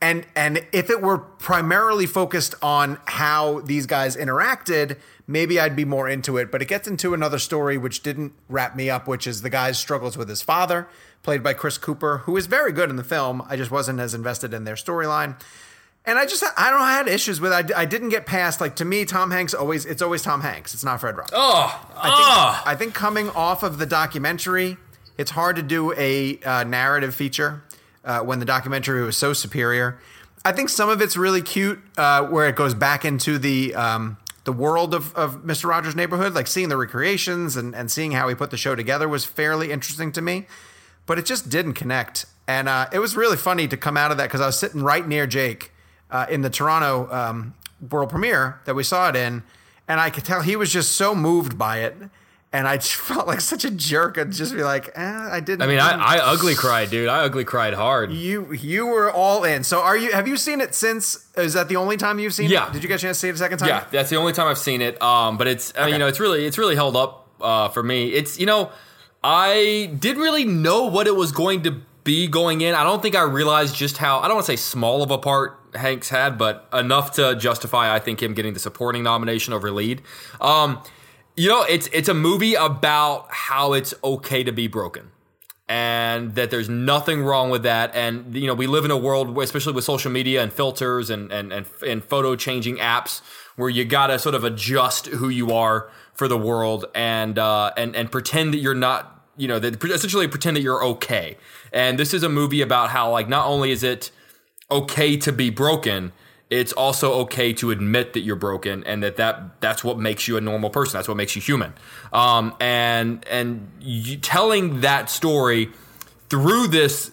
and and if it were primarily focused on how these guys interacted, maybe I'd be more into it. But it gets into another story which didn't wrap me up, which is the guy's struggles with his father, played by Chris Cooper, who is very good in the film. I just wasn't as invested in their storyline. And I just I don't know I had issues with. I, I didn't get past like to me Tom Hanks always it's always Tom Hanks. It's not Fred Rogers. Oh, I think, I think coming off of the documentary, it's hard to do a uh, narrative feature uh, when the documentary was so superior. I think some of it's really cute, uh, where it goes back into the um, the world of, of Mr. Rogers' Neighborhood, like seeing the recreations and, and seeing how he put the show together was fairly interesting to me. But it just didn't connect, and uh, it was really funny to come out of that because I was sitting right near Jake uh, in the Toronto um, world premiere that we saw it in, and I could tell he was just so moved by it, and I just felt like such a jerk. I'd just be like, eh, I didn't. I mean, I, I ugly cried, dude. I ugly cried hard. you you were all in. So are you? Have you seen it since? Is that the only time you've seen Yeah. it? Did you get a chance to see it a second time? Yeah, that's the only time I've seen it. Um, but it's I mean, you know, it's really it's really held up uh, for me. It's you know, I didn't really know what it was going to be going in. I don't think I realized just how I don't want to say small of a part Hanks had, but enough to justify I think him getting the supporting nomination over lead. Um, you know, it's it's a movie about how it's okay to be broken and that there's nothing wrong with that. And you know, we live in a world, where, especially with social media and filters and and and, and photo changing apps, where you gotta sort of adjust who you are for the world and uh, and and pretend that you're not. You know, that essentially pretend that you're okay. And this is a movie about how, like, not only is it okay to be broken it's also okay to admit that you're broken and that, that that's what makes you a normal person that's what makes you human um, and and you, telling that story through this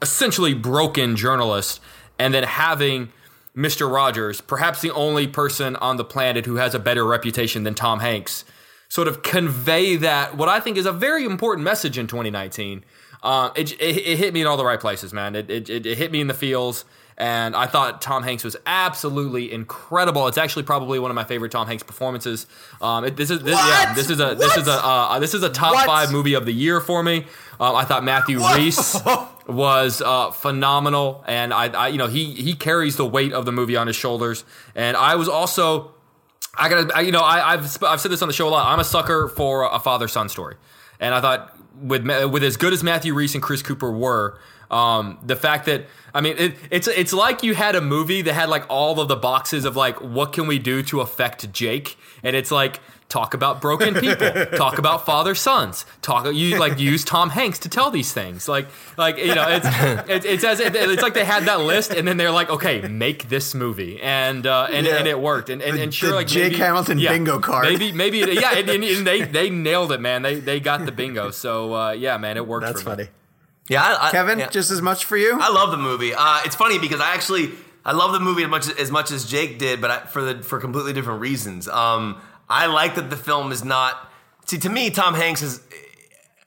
essentially broken journalist and then having Mr. Rogers, perhaps the only person on the planet who has a better reputation than Tom Hanks, sort of convey that what I think is a very important message in 2019. Uh, it, it, it hit me in all the right places, man. It, it, it hit me in the feels and I thought Tom Hanks was absolutely incredible. It's actually probably one of my favorite Tom Hanks performances. Um, it, this is this, yeah, this is a this is a uh, this is a top What? five movie of the year for me. Um, I thought Matthew Rhys was uh, phenomenal, and I, I you know he he carries the weight of the movie on his shoulders. And I was also I gotta, I, you know, I, I've sp- I've said this on the show a lot. I'm a sucker for a father son story, and I thought with with as good as Matthew Rhys and Chris Cooper were, um, the fact that I mean, it, it's it's like you had a movie that had like all of the boxes of like what can we do to affect Jake, and it's like talk about broken people, talk about father sons, talk you like use Tom Hanks to tell these things, like like you know it's it's, it's as if, it's like they had that list and then they're like okay make this movie. And uh, and, Yeah. and it worked. And and, The- and sure like Jake maybe- Hamilton yeah, bingo card. maybe maybe it, yeah and, and, they they nailed it man. They they got the bingo. So uh, yeah man it worked That's for me. Yeah, I, I- Kevin, yeah. just as much for you? I love the movie. Uh, it's funny because I actually I love the movie as much as much as Jake did, but I, for the for completely different reasons. Um, I like that the film is not. See, to me, Tom Hanks is.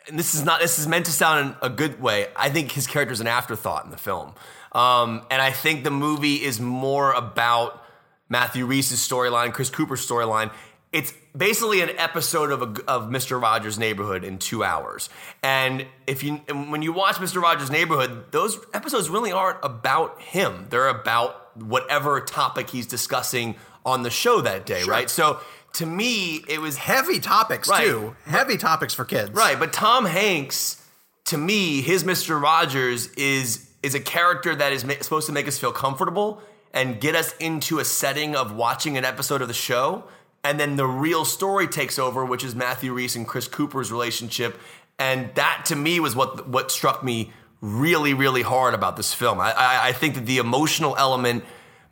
And this is not. This is meant to sound in a good way. I think his character is an afterthought in the film, um, and I think the movie is more about Matthew Rhys's storyline, Chris Cooper's storyline. It's basically an episode of a, of Mr. Rogers' Neighborhood in two hours. And if you and when you watch Mr. Rogers' Neighborhood, those episodes really aren't about him. They're about whatever topic he's discussing on the show that day, right? So to me, it was Heavy topics, Right. too. Heavy topics for kids. Right, but Tom Hanks, to me, his Mr. Rogers is is a character that is ma- supposed to make us feel comfortable and get us into a setting of watching an episode of the show, and then the real story takes over, which is Matthew Rhys and Chris Cooper's relationship, and that to me was what what struck me really, really hard about this film. I, I, I think that the emotional element.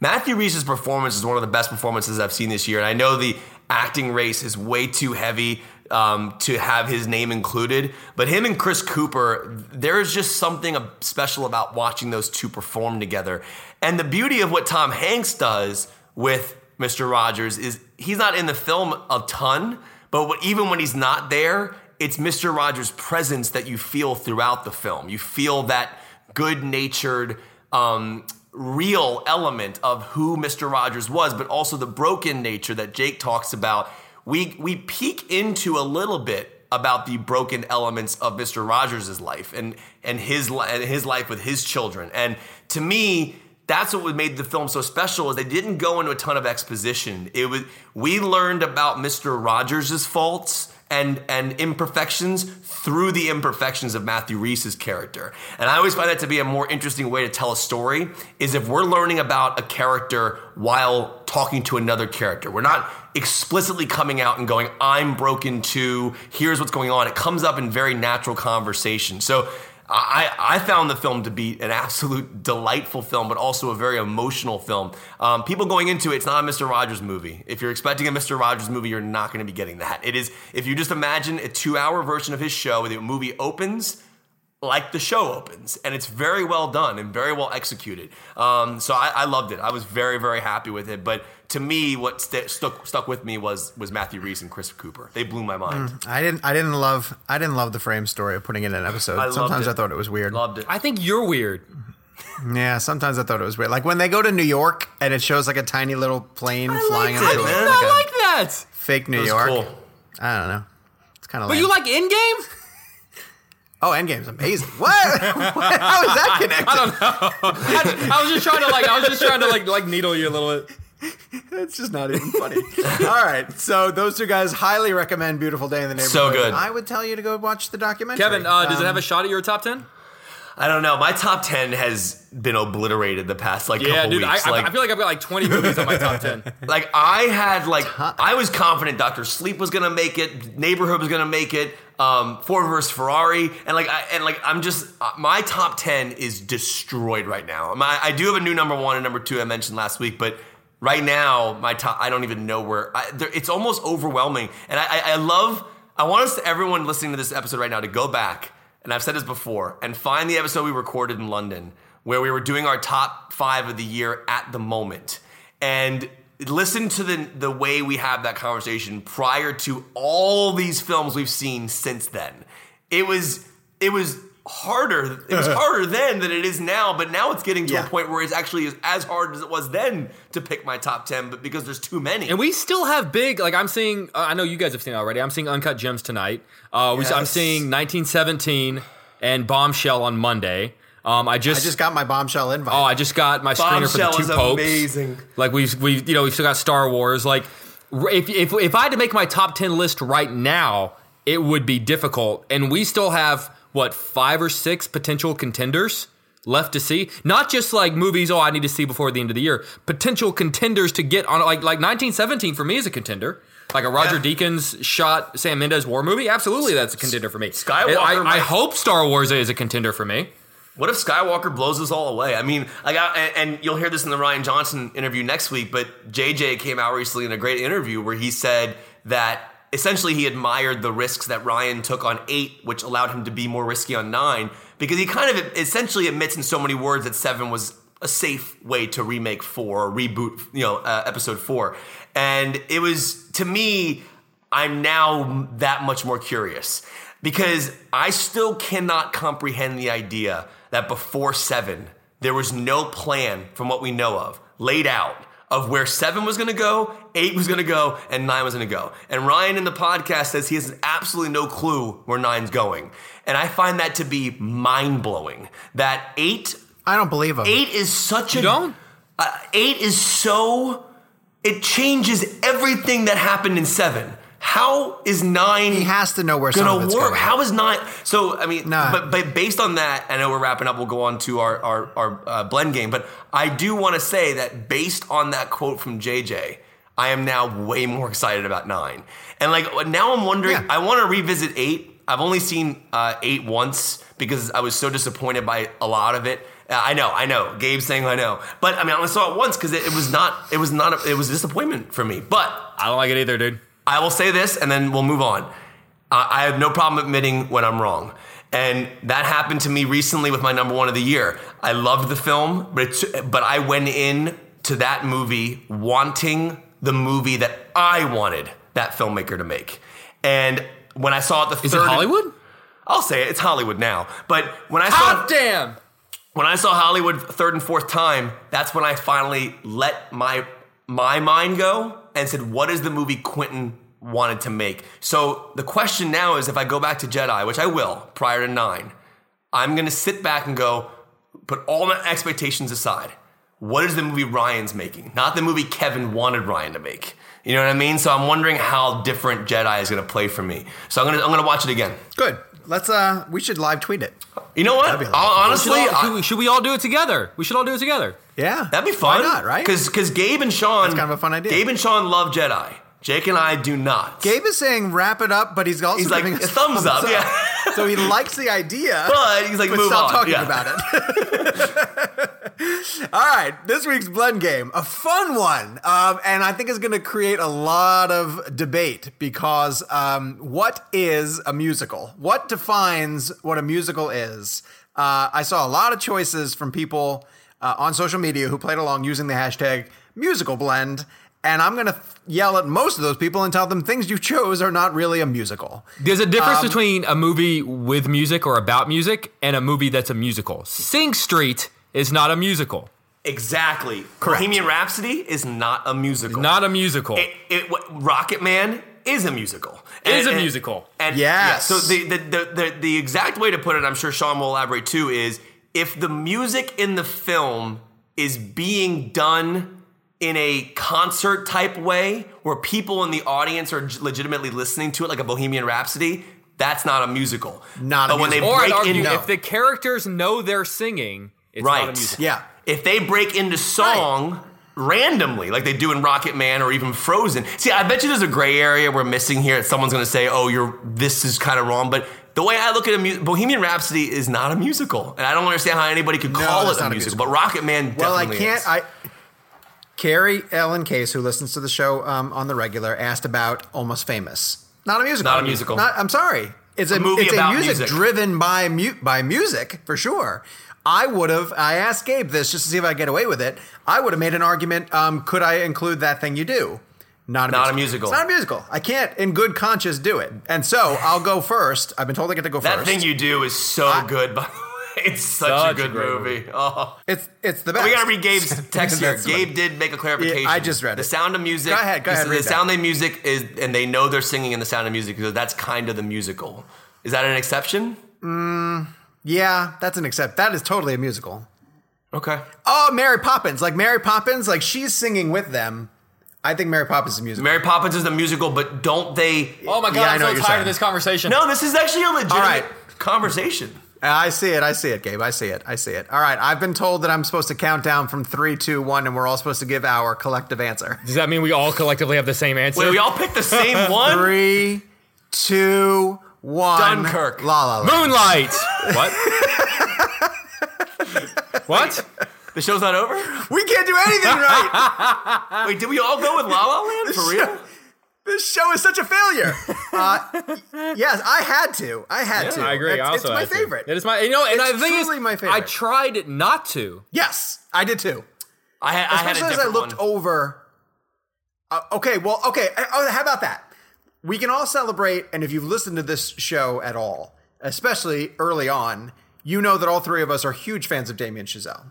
Matthew Rhys's performance is one of the best performances I've seen this year, and I know the acting race is way too heavy um, to have his name included. But him and Chris Cooper, there's just something special about watching those two perform together. And the beauty of what Tom Hanks does with Mr. Rogers is he's not in the film a ton, but even when he's not there, it's Mr. Rogers' presence that you feel throughout the film. You feel that good natured, um, real element of who Mr. Rogers was, but also the broken nature that Jake talks about. We we peek into a little bit about the broken elements of Mr. Rogers' life and and his and his life with his children. And to me, that's what made the film so special is they didn't go into a ton of exposition. It was we learned about Mr. Rogers' faults and and imperfections through the imperfections of Matthew Rhys's character. And I always find that to be a more interesting way to tell a story is if we're learning about a character while talking to another character. We're not explicitly coming out and going, I'm broken too, here's what's going on. It comes up in very natural conversation. So I, I found the film to be an absolute delightful film, but also a very emotional film. Um, people going into it, it's not a Mr. Rogers movie. If you're expecting a Mr. Rogers movie, you're not going to be getting that. It is, if you just imagine a two hour version of his show, the movie opens like the show opens, and it's very well done and very well executed. Um, so I, I loved it. I was very, very happy with it. But to me, what st- stuck stuck with me was was Matthew Rhys and Chris Cooper. They blew my mind. Mm, I didn't. I didn't love. I didn't love the frame story of putting it in an episode. I sometimes. I thought it was weird. Loved it. I think you're weird. Yeah, sometimes I thought it was weird. Like when they go to New York and it shows like a tiny little plane flying liked into it, a, man. like I a like that. fake New was York. cool. I don't know. It's kind of. But you like in Endgame? Oh, Endgame's amazing. What? what? How is that connected? I don't know. I was just trying to like I was just trying to like like needle you a little bit. It's just not even funny. All right, so those two guys highly recommend "Beautiful Day in the Neighborhood." So good. I would tell you to go watch the documentary. Kevin, uh, does Um, it have a shot at your top ten? I don't know. My top ten has been obliterated the past like Yeah, couple dude. I, weeks. I, like, I feel like I've got like 20 movies on my top 10. like I had like I was confident Doctor Sleep was gonna make it, Neighborhood was gonna make it, um, Ford versus Ferrari, and like I, and like I'm just uh, my top ten is destroyed right now. My, I do have a new number one and number two I mentioned last week, but right now my top I don't even know where I, there, it's almost overwhelming, and I, I, I love I want us to everyone listening to this episode right now to go back and I've said this before and find the episode we recorded in London where we were doing our top five of the year at the moment. And listen to the the way we have that conversation prior to all these films we've seen since then. It was it was harder. It was harder then than it is now, but now it's getting to Yeah. a point where it's actually as, as hard as it was then to pick my top 10, but because there's too many. And we still have big, like I'm seeing. Uh, I know you guys have seen it already. I'm seeing Uncut Gems tonight. Uh, we, I'm seeing 1917 and Bombshell on Monday. Um, I just, I just got my bombshell invite. oh, I just got my screener for the two is popes. amazing. Like we've we you know we've still got Star Wars. Like if if if I had to make my top ten list right now, it would be difficult. And we still have what five or six potential contenders left to see. Not just like movies. Oh, I need to see before the end of the year. Potential contenders to get on. Like like 1917 for me is a contender. Like a Roger Yeah. Deakins shot Sam Mendes war movie, absolutely that's a contender for me. Skywalker I, I might- hope Star Wars is a contender for me. What if Skywalker blows us all away? I mean, like, I, and you'll hear this in the Rian Johnson interview next week. But JJ came out recently in a great interview where he said that essentially he admired the risks that Rian took on eight, which allowed him to be more risky on nine, because he kind of essentially admits in so many words that seven was a safe way to remake four or reboot, you know, uh, episode four. And it was to me, I'm now that much more curious because I still cannot comprehend the idea that before seven, there was no plan from what we know of laid out of where seven was going to go, eight was going to go, and nine was going to go. And Rian in the podcast says he has absolutely no clue where nine's going. And I find that to be mind blowing. That eight, I don't believe him. eight is such a. don't? Uh, eight is so. It changes everything that happened in seven. How is nine? He has to know where some of gonna it's work. going. How is nine? So I mean, Nah. but but based on that, I know we're wrapping up. We'll go on to our our, our uh, blend game, but I do want to say that based on that quote from JJ, I am now way more excited about nine. And like now, I'm wondering. Yeah. I want to revisit eight. I've only seen uh, eight once because I was so disappointed by a lot of it. Uh, I know, I know. Gabe's saying I know, but I mean, I only saw it once because it, it was not. It was not. A, it was a disappointment for me. But I don't like it either, dude. I will say this, and then we'll move on. Uh, I have no problem admitting when I'm wrong. And that happened to me recently with my number one of the year. I loved the film, but it's, but I went in to that movie wanting the movie that I wanted that filmmaker to make. And when I saw it the Is third it Hollywood? I'll say it, it's Hollywood now. But when I saw Hot damn! when I saw Hollywood third and fourth time, that's when I finally let my my mind go and said, "What is the movie Quentin wanted to make?" So the question now is, if I go back to Jedi, which I will prior to nine, I'm gonna sit back and go, put all my expectations aside. What is the movie Rian's making? Not the movie Kevin wanted Ryan to make. You know what I mean? So I'm wondering how different Jedi is gonna play for me. So I'm gonna I'm gonna watch it again. Good. Let's. Uh, we should live tweet it. You know what? That'd be a I'll- of fun. honestly, Should, all- I- should we, should we all do it together? We should all do it together. Yeah, That'd be fun. Why not? Right? Because because Gabe and Sean. That's kind of a fun idea. Gabe and Sean love Jedi. Jake and I do not. Gabe is saying wrap it up, but he's also He's like, giving us "A thumbs up," yeah. so he likes the idea, But he's like, but move stop on. talking Yeah. about it. All right, this week's blend game, a fun one, um, and I think is going to create a lot of debate because um, what is a musical? What defines what a musical is? Uh, I saw a lot of choices from people uh, on social media who played along using the hashtag musical blend. And I'm going to yell at most of those people and tell them things you chose are not really a musical. There's a difference Um, between a movie with music or about music and a movie that's a musical. Sing Street is not a musical. Exactly. Correct. Bohemian Rhapsody is not a musical. Not a musical. It, it, what- Rocket Man is a musical. Is a musical. And Yes. yeah, so the, the, the, the, the exact way to put it, I'm sure Sean will elaborate too, is if the music in the film is being done in a concert type way where people in the audience are legitimately listening to it like a Bohemian Rhapsody, that's not a musical. Not a but when they musical. or I'd break argue into if the characters know they're singing, it's right, not a musical. Yeah. if they break into song randomly, like they do in Rocket Man or even Frozen. See, I bet you there's a gray area we're missing here. That someone's going to say, "Oh, you're this is kind of wrong," but. The way I look at a mu- Bohemian Rhapsody is not a musical, and I don't understand how anybody could call that's it a not a musical. musical. But Rocket Man, Well, I can't. is. I Carrie Ellen Case, who listens to the show um, on the regular, asked about Almost Famous. Not a musical. Not a musical. Not, I'm sorry. It's a, A movie it's about a music, music. driven by mu- by music for sure. I would have. I asked Gabe this just to see if I get away with it. I would have made an argument. Um, could I include that thing you do? Not a Not a musical. musical. It's not a musical. I can't, in good conscience, do it. And so I'll go first. I've been told I get to go That first. thing you do is so good, by the way. It's such, Such a a good great movie. Oh. it's it's the best. We gotta read Gabe's text here. Gabe did make a clarification. Yeah, I just read The it. Sound of Music. Go ahead, go ahead, read The that. Sound of Music is, and they know they're singing in The Sound of Music because that's kind of the musical. Is that an exception? Yeah, that's an accept. That is totally a musical. Okay. Oh, Mary Poppins. Like Mary Poppins, like she's singing with them. I think Mary Poppins is a musical. Mary Poppins is a musical, but don't they? Oh my god, Yeah, I I'm know what so you're tired saying. of this conversation. No, this is actually a legitimate right. conversation. I see it. I see it, Gabe. I see it. I see it. All right. I've been told that I'm supposed to count down from three, two, one, and we're all supposed to give our collective answer. Does that mean we all collectively have the same answer? Wait, we all picked the same one? Three, two, one. Dunkirk. La la la. Moonlight. what? what? The show's not over? We can't do anything right. Wait, did we all go with La La Land for real? this show is such a failure. Uh, yes, I had to. I had to. I agree. It's, I it's my had to. favorite. It is my. You know, and It's the thing is, truly my favorite. I tried not to. yes, I did too. I had, I had a Especially as I looked one. over. Uh, okay, well, okay. uh, Oh, how about that? We can all celebrate, and if you've listened to this show at all, especially early on, you know that all three of us are huge fans of Damien Chazelle.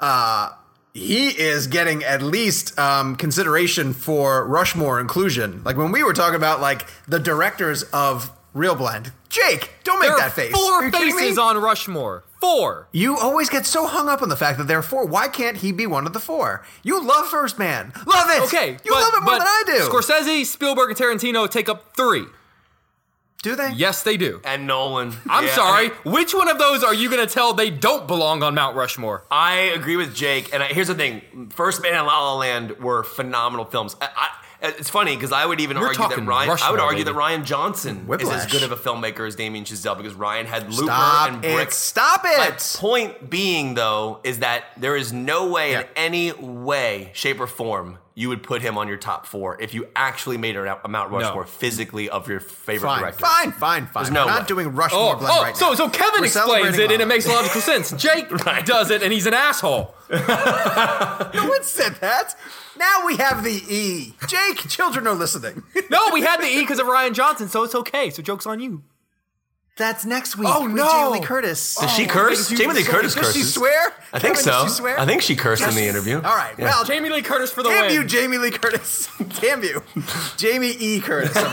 Uh, he is getting at least um, consideration for Rushmore inclusion. Like when we were talking about like the directors of Real Blend, Jake, don't make There that face. Four faces on Rushmore. Four. You always get so hung up on the fact that there are four. Why can't he be one of the four? You love First Man. Love it. Okay, You but, love it more than I do. Scorsese, Spielberg, and Tarantino take up three. do they? Yes, they do. And Nolan. I'm Yeah, sorry. Which one of those are you going to tell they don't belong on Mount Rushmore? I agree with Jake. And I, here's the thing First Man and La La Land were phenomenal films. I, I, Uh, it's funny because I would even We're argue that talking Rian. I would argue baby. that Rian Johnson is as good of a filmmaker as Damien Chazelle because Rian had Looper Stop and it. Brick. Stop My it. point being, though, is that there is no way Yeah. in any way, shape, or form you would put him on your top four if you actually made a a Mount Rushmore physically of your favorite Fine, directors. fine, fine, fine. There's no We're not way. doing Rushmore Oh, Blend oh right so now. so Kevin We're explains it and it makes logical sense. Jake does it and he's an asshole. No one said that. Now we have the E. Jake, children are listening. No, we had the E because of Rian Johnson, so it's okay. So joke's on you. That's next week. Oh, with no. Jamie Lee Curtis. Does she curse? Jamie Lee Curtis Does she curses. swear? I think Kevin, so. Does she swear? I think she cursed in the interview. All right. Yeah. Well, Jamie Lee Curtis for the Damn win. you, Jamie Lee Curtis. Damn you. Jamie E. Curtis. That's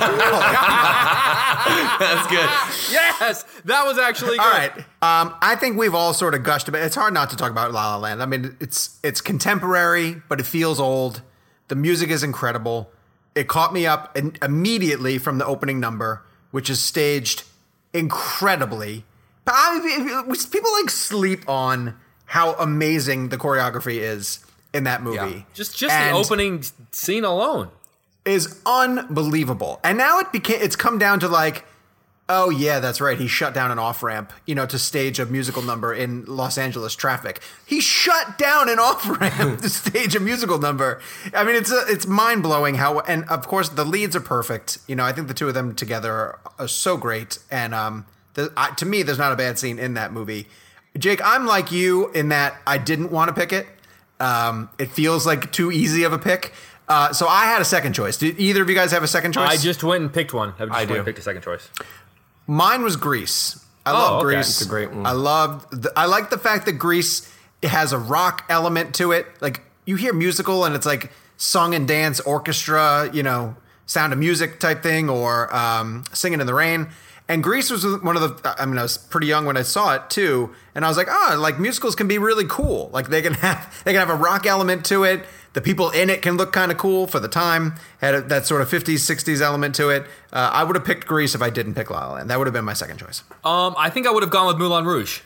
good. yes, that was actually good. All right. Um, I think we've all sort of gushed about. It's hard not to talk about La La Land. I mean, it's it's contemporary, but it feels old. The music is incredible. It caught me up in, immediately from the opening number, which is staged incredibly. I, people like sleep on how amazing the choreography is in that movie. Yeah. Just just And- the opening scene alone. is unbelievable. And now it became it's come down to like, oh yeah, that's right. He shut down an off ramp, you know, to stage a musical number in Los Angeles traffic. He shut down an off ramp to stage a musical number. I mean, it's a, it's mind blowing how. And of course, the leads are perfect. You know, I think the two of them together are, are so great. And um, the, I, to me, there's not a bad scene in that movie. Jake, I'm like you in that I didn't want to pick it. Um, it feels like too easy of a pick. Uh, so I had a second choice. Did either of you guys have a second choice? I just went and picked one. I, just I went do. and picked a second choice. Mine was Grease. I Oh, love okay. Grease. It's a great one. I loved. The, I like the fact that Grease it has a rock element to it. Like you hear musical and it's like song and dance orchestra, you know, Sound of Music type thing, or um, Singing in the Rain. And Grease was one of the. I mean, I was pretty young when I saw it too, and I was like, oh, like musicals can be really cool. Like they can have they can have a rock element to it. The people in it can look kind of cool for the time. Had a, that sort of 50s, 60s element to it. Uh, I would have picked Grease if I didn't pick La La Land. That would have been my second choice. Um, I think I would have gone with Moulin Rouge.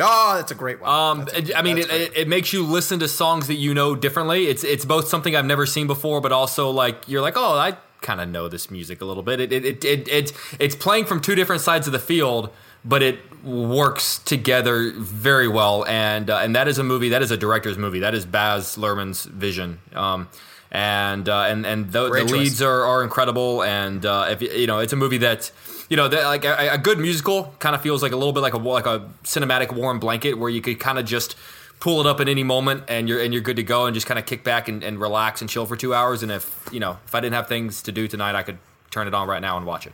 Oh, that's a great one. Um, it- I mean, it, it, it makes you listen to songs that you know differently. It's it's both something I've never seen before, but also like you're like, oh, I kind of know this music a little bit. It it, it, it it's it's playing from two different sides of the field, but it works together very well. And uh, and that is a movie. That is a director's movie. That is Baz Luhrmann's vision. Um, and uh, and and the, the leads are, are incredible. And uh, if you you know, it's a movie that you know, that, like a, a good musical kind of feels like a little bit like a like a cinematic warm blanket where you could kind of just pull it up at any moment and you're and you're good to go and just kind of kick back and, and relax and chill for two hours. And if you know, if I didn't have things to do tonight, I could turn it on right now and watch it.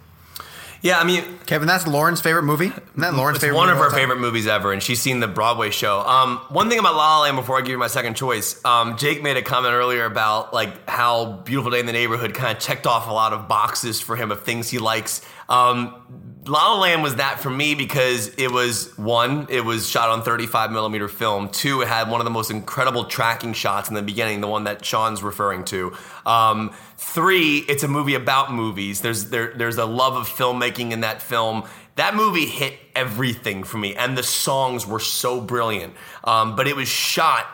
Yeah, I mean, Kevin, that's Lauren's favorite movie. Isn't that Lauren's it's favorite? one movie of her time? favorite movies ever, and she's seen the Broadway show. Um, one thing about La La Land before I give you my second choice, um, Jake made a comment earlier about like how Beautiful Day in the Neighborhood kind of checked off a lot of boxes for him of things he likes. Um, La La Land was that for me because it was one, it was shot on 35 millimeter film. Two, it had one of the most incredible tracking shots in the beginning, the one that Sean's referring to. Um, three, it's a movie about movies. There's there, there's a love of filmmaking in that film. That movie hit everything for me, and the songs were so brilliant. Um, but it was shot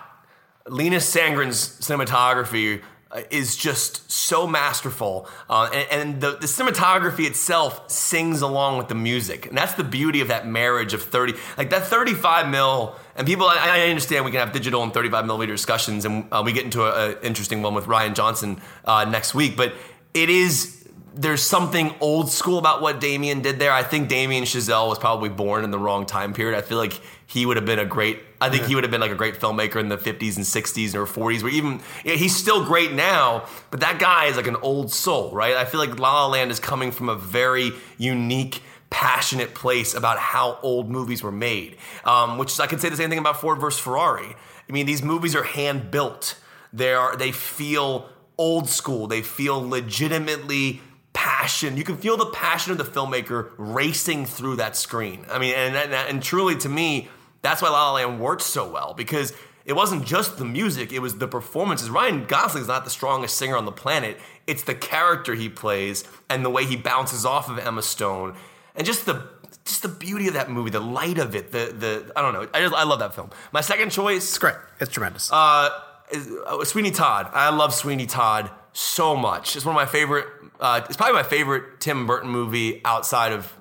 Linus Sandgren's cinematography is just so masterful, uh, and, and the, the cinematography itself sings along with the music, and that's the beauty of that marriage of thirty, like that thirty-five mil. And people, I, I understand we can have digital and thirty-five millimeter discussions, and uh, we get into an interesting one with Rian Johnson uh, next week. But it is there's something old school about what Damien did there. I think Damien Chazelle was probably born in the wrong time period. I feel like he would have been a great. I think he would have been like a great filmmaker in the 50s and 60s or 40s. Where even yeah, he's still great now, but that guy is like an old soul, right? I feel like La La Land is coming from a very unique. Passionate place about how old movies were made, um, which I could say the same thing about Ford versus Ferrari. I mean, these movies are hand built. They are they feel old school. They feel legitimately passion. You can feel the passion of the filmmaker racing through that screen. I mean, and and, and truly to me, that's why La La Land worked so well because it wasn't just the music; it was the performances. Ryan Gosling's not the strongest singer on the planet. It's the character he plays and the way he bounces off of Emma Stone, and just the just the beauty of that movie, the light of it, the the I don't know. I just I love that film. My second choice It's great. It's tremendous. uh, is, uh, Sweeney Todd. I love Sweeney Todd so much. It's one of my favorite. Uh, it's probably my favorite Tim Burton movie outside of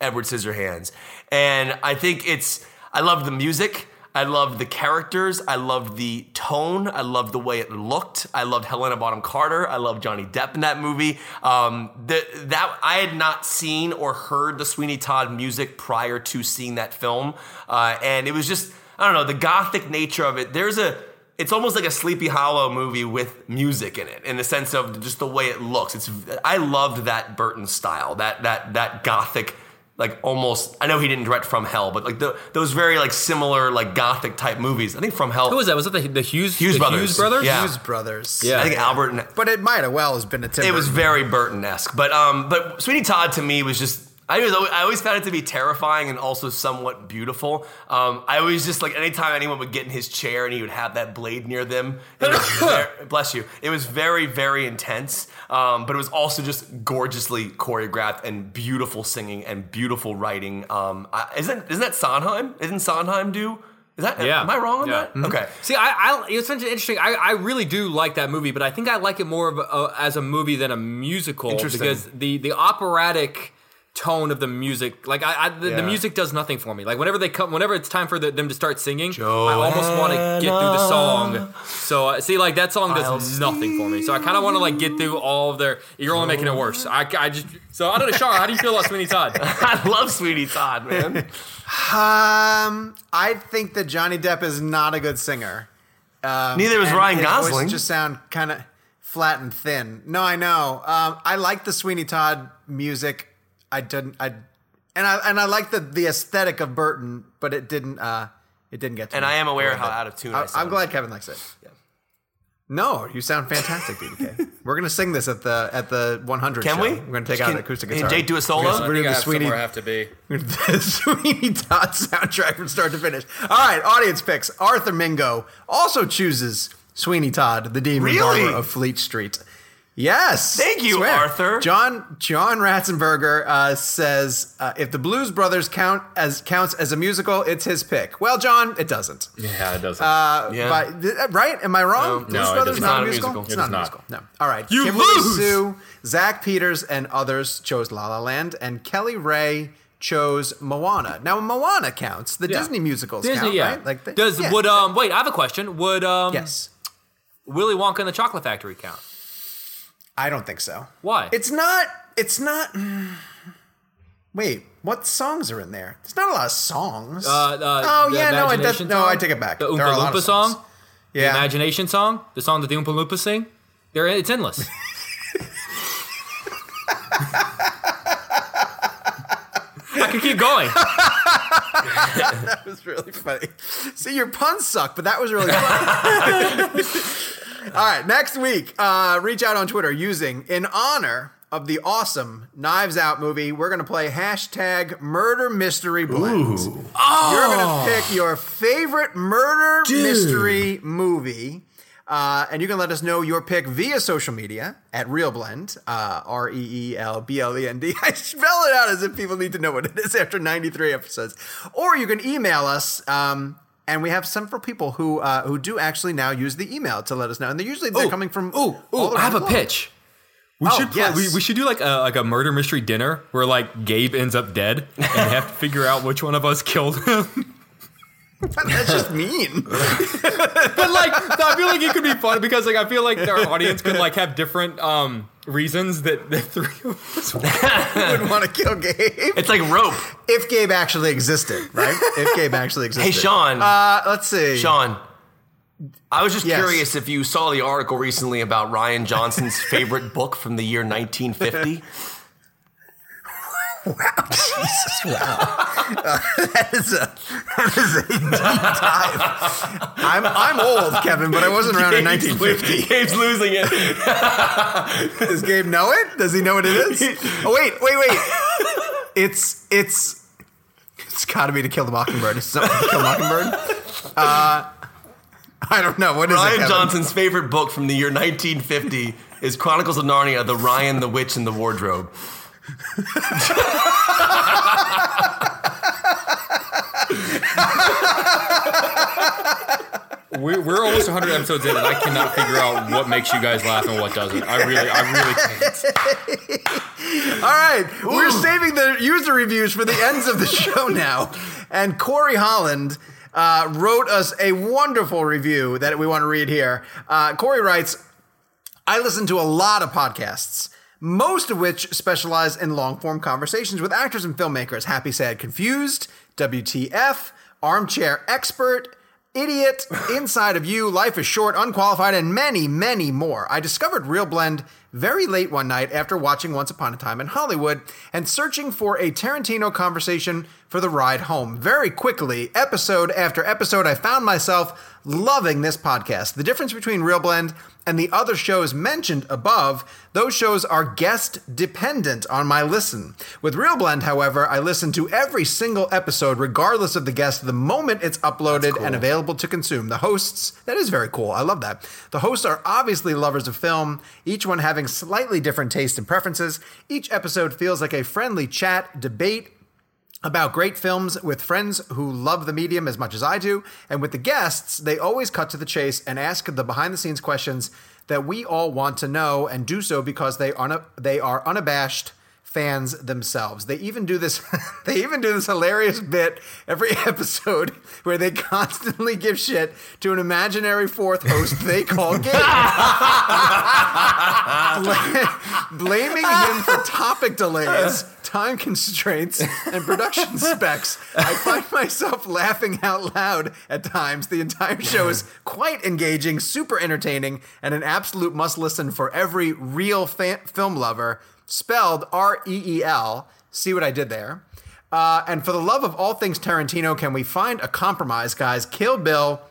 Edward Scissorhands, and I think it's. I love the music. I loved the characters. I loved the tone. I loved the way it looked. I loved Helena Bonham Carter. I loved Johnny Depp in that movie. Um, the, that I had not seen or heard the Sweeney Todd music prior to seeing that film, uh, and it was just I don't know the gothic nature of it. There's a it's almost like a Sleepy Hollow movie with music in it, in the sense of just the way it looks. It's I loved that Burton style, that that that gothic, like almost. I know he didn't direct From Hell, but like the, those very like similar like gothic type movies. I think From Hell. Who was that? Was that the, the Hughes Hughes the brothers. Hughes brothers? Yeah. Hughes Brothers. Yeah. I think Albert. And, But it might have well has been a Tim it was very Burton esque, but um, but Sweeney Todd to me was just. I was always, I always found it to be terrifying and also somewhat beautiful. Um, I always just like anytime anyone would get in his chair and he would have that blade near them. Very, bless you. It was very very intense, um, but it was also just gorgeously choreographed and beautiful singing and beautiful writing. Um, I, isn't isn't that Sondheim? Isn't Sondheim do? Is that Yeah. Am I wrong on Yeah. that? Okay. See, I, I it's such an interesting. I, I really do like that movie, but I think I like it more of a, as a movie than a musical Interesting. because the the operatic tone of the music, like I, I the, the music does nothing for me. Like whenever they come, whenever it's time for the, them to start singing, I almost want to get through the song. So uh, see, like that song does I'll nothing for me. So I kind of want to like get through all of their. You're only making it worse. I, I just so I don't know, Sean. How do you feel about Sweeney Todd? I love Sweeney Todd, man. Um, I think that Johnny Depp is not a good singer. Neither was And Ryan his voice Gosling. just sound kind of flat and thin. No, I know. Um, I like the Sweeney Todd music. I didn't. I and I and I like the the aesthetic of Burton, but it didn't. Uh, it didn't get to and me. I am aware a how bit. out of tune I, I, I'm glad Kevin likes it. No, you sound fantastic, BDK. We're gonna sing this at the at the 100. Can show. we? We're gonna take Can- out an acoustic can guitar. Jake do a solo? We're I gonna I do think I the have Sweeney somewhere I have to be. the Sweeney Todd soundtrack from start to finish. All right, audience picks. Arthur Mingo also chooses Sweeney Todd, the demon Really? barber of Fleet Street. Yes. Thank you, Swear. Arthur. John John Ratzenberger uh, says uh, if the Blues Brothers count as counts as a musical, it's his pick. Well, John, it doesn't. Yeah, it doesn't. Uh, Yeah. but- right? Am I wrong? Blues No, it Brothers does not, not. a musical. It It's is not a not. musical. No. All right. You Kimberly lose. Sue, Zach Peters, and others chose La La Land, and Kelly Ray chose Moana. Now Moana counts. The Yeah. Disney musicals Disney, count, yeah. right? Like the- Does yeah. would um wait? I have a question. Would um yes. Willy Wonka and the Chocolate Factory count? I don't think so. Why? It's not. It's not. Wait, what songs are in there? There's not a lot of songs. Uh, uh, oh yeah, no, I, Imagination that, no. I take it back. The There are Oompa Loompa song, Yeah, the Imagination song, the song that the Oompa Loompa sing. They're, it's endless. I can keep going. that was really funny. See, your puns suck, but that was really funny. All right, next week, uh, reach out on Twitter using in honor of the awesome Knives Out movie. We're gonna play hashtag Murder Mystery Blend. You're gonna pick your favorite murder mystery movie. Uh, and you can let us know your pick via social media at ReelBlend, uh, R E E L B L E N D. I spell it out as if people need to know what it is after 93 episodes. Or you can email us. Um, and we have several people who uh, who do actually now use the email to let us know. And they're usually they're Ooh, coming from Ooh, all I have a globe. pitch. We Oh, should play, yes. we, we should do like a like a murder mystery dinner where like Gabe ends up dead and they have to figure out which one of us killed him. That's just mean. but like I feel like it could be fun because like I feel like our audience could like have different um reasons that the three of us Wouldn't want to kill Gabe. It's like rope. If Gabe actually existed, right? If Gabe actually existed. Hey, Sean. Uh, let's see. Sean, I was just Yes. curious if you saw the article recently about Rian Johnson's favorite book from the year 1950. That is a that is a deep dive. I'm I'm old, Kevin, but I wasn't around in 1950. Gabe's losing it. Does Gabe know it? Does he know what it is? Oh wait, wait, wait. It's it's it's got to be to kill the mockingbird. Is it something to kill the mockingbird? Uh, I don't know. What is it? Rian Kevin? Johnson's favorite book from the year 1950 is Chronicles of Narnia: The Rian, the Witch, and the Wardrobe. We're, we're almost 100 episodes in and I cannot figure out what makes you guys laugh and what doesn't. I really I really can't. All right, we're saving the user reviews for the ends of the show now. And Corey Holland uh, wrote us a wonderful review that we want to read here. Uh, Corey writes, I listen to a lot of podcasts, most of which specialize in long form conversations with actors and filmmakers. Happy, Sad, Confused, WTF, Armchair Expert, Idiot, Inside of You, Life is Short, Unqualified, and many, many more. I discovered ReelBlend very late one night after watching Once Upon a Time in Hollywood and searching for a Tarantino conversation for the ride home. Very quickly, episode after episode, I found myself loving this podcast. The difference between ReelBlend and the other shows mentioned above, those shows are guest dependent on my listen. With ReelBlend, however, I listen to every single episode, regardless of the guest, the moment it's uploaded and available to consume. The hosts, that is very cool. I love that. The hosts are obviously lovers of film, each one having slightly different tastes and preferences. Each episode feels like a friendly chat, debate, about great films with friends who love the medium as much as I do. And with the guests, they always cut to the chase and ask the behind the scenes questions that we all want to know and do so because they are, they are unabashed fans themselves. They even do this they even do this hilarious bit every episode where they constantly give shit to an imaginary fourth host they call Gabe. Bla- blaming him for topic delays, time constraints, and production specs. I find myself laughing out loud at times. The entire show is quite engaging, super entertaining, and an absolute must listen for every real film lover. Spelled R E E L. See what I did there? Uh, and for the love of all things Tarantino, can we find a compromise, guys? Kill Bill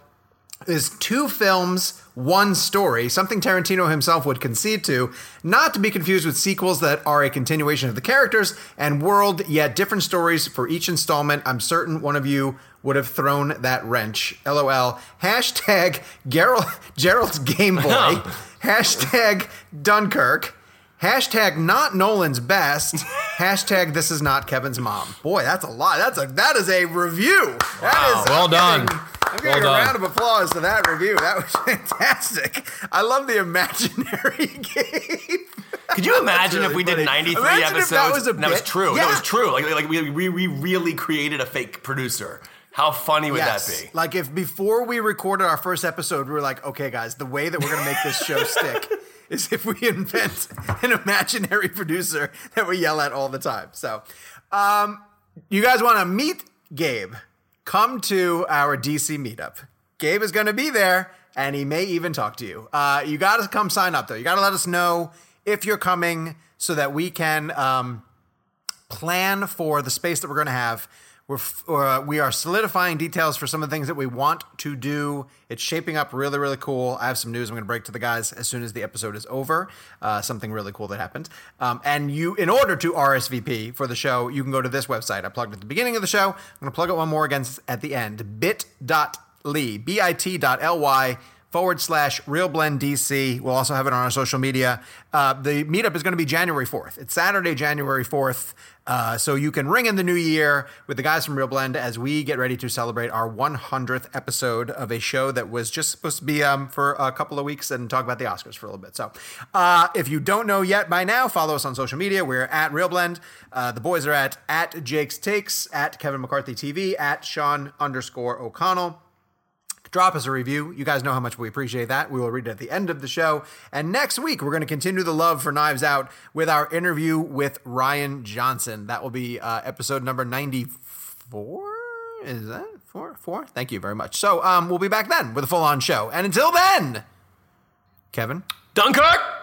is two films, one story, something Tarantino himself would concede to, not to be confused with sequels that are a continuation of the characters and world, yet different stories for each installment. I'm certain one of you would have thrown that wrench. LOL. Hashtag Gerald, Gerald's Game Boy. Hashtag Dunkirk. Hashtag not Nolan's best. Hashtag this is not Kevin's mom. Boy, that's a lot. That's a that is a review. That is Well done. Giving- I'm Well giving a round of applause to that review. That was fantastic. I love the imaginary game. Could you imagine really if we did 93 Imagine episodes? if that was a and that was true. Yeah. That was true. Like, like we, we, we really created a fake producer. How funny would Yes. that be? Like if before we recorded our first episode, we were like, okay, guys, the way that we're gonna make this show stick is if we invent an imaginary producer that we yell at all the time. So, um, you guys want to meet Gabe? Come to our DC meetup. Gabe is going to be there, and he may even talk to you. Uh, you got to come sign up though. You got to let us know if you're coming so that we can. Um, plan for the space that we're going to have. We're uh, we are solidifying details for some of the things that we want to do. It's shaping up really, really cool. I have some news I'm going to break to the guys as soon as the episode is over. Uh, something really cool that happened. Um, and you, in order to RSVP for the show, you can go to this website. I plugged at the beginning of the show. I'm going to plug it one more again at the end. Bit.ly, B-I-T.ly forward slash real blend DC. We'll also have it on our social media. Uh, the meetup is going to be January 4th. It's Saturday, January 4th. Uh, so you can ring in the new year with the guys from ReelBlend as we get ready to celebrate our 100th episode of a show that was just supposed to be um, for a couple of weeks and talk about the Oscars for a little bit. So uh, if you don't know yet by now, follow us on social media. We're at ReelBlend. Uh, the boys are at at Jake's Takes, at Kevin McCarthy TV, at Sean underscore O'Connell drop us a review. You guys know how much we appreciate that. We will read it at the end of the show. And next week, we're going to continue the love for Knives Out with our interview with Rian Johnson. That will be uh, episode number 94. Is that four? Four? Thank you very much. So um, we'll be back then with a full on show. And until then, Kevin. Dunkirk!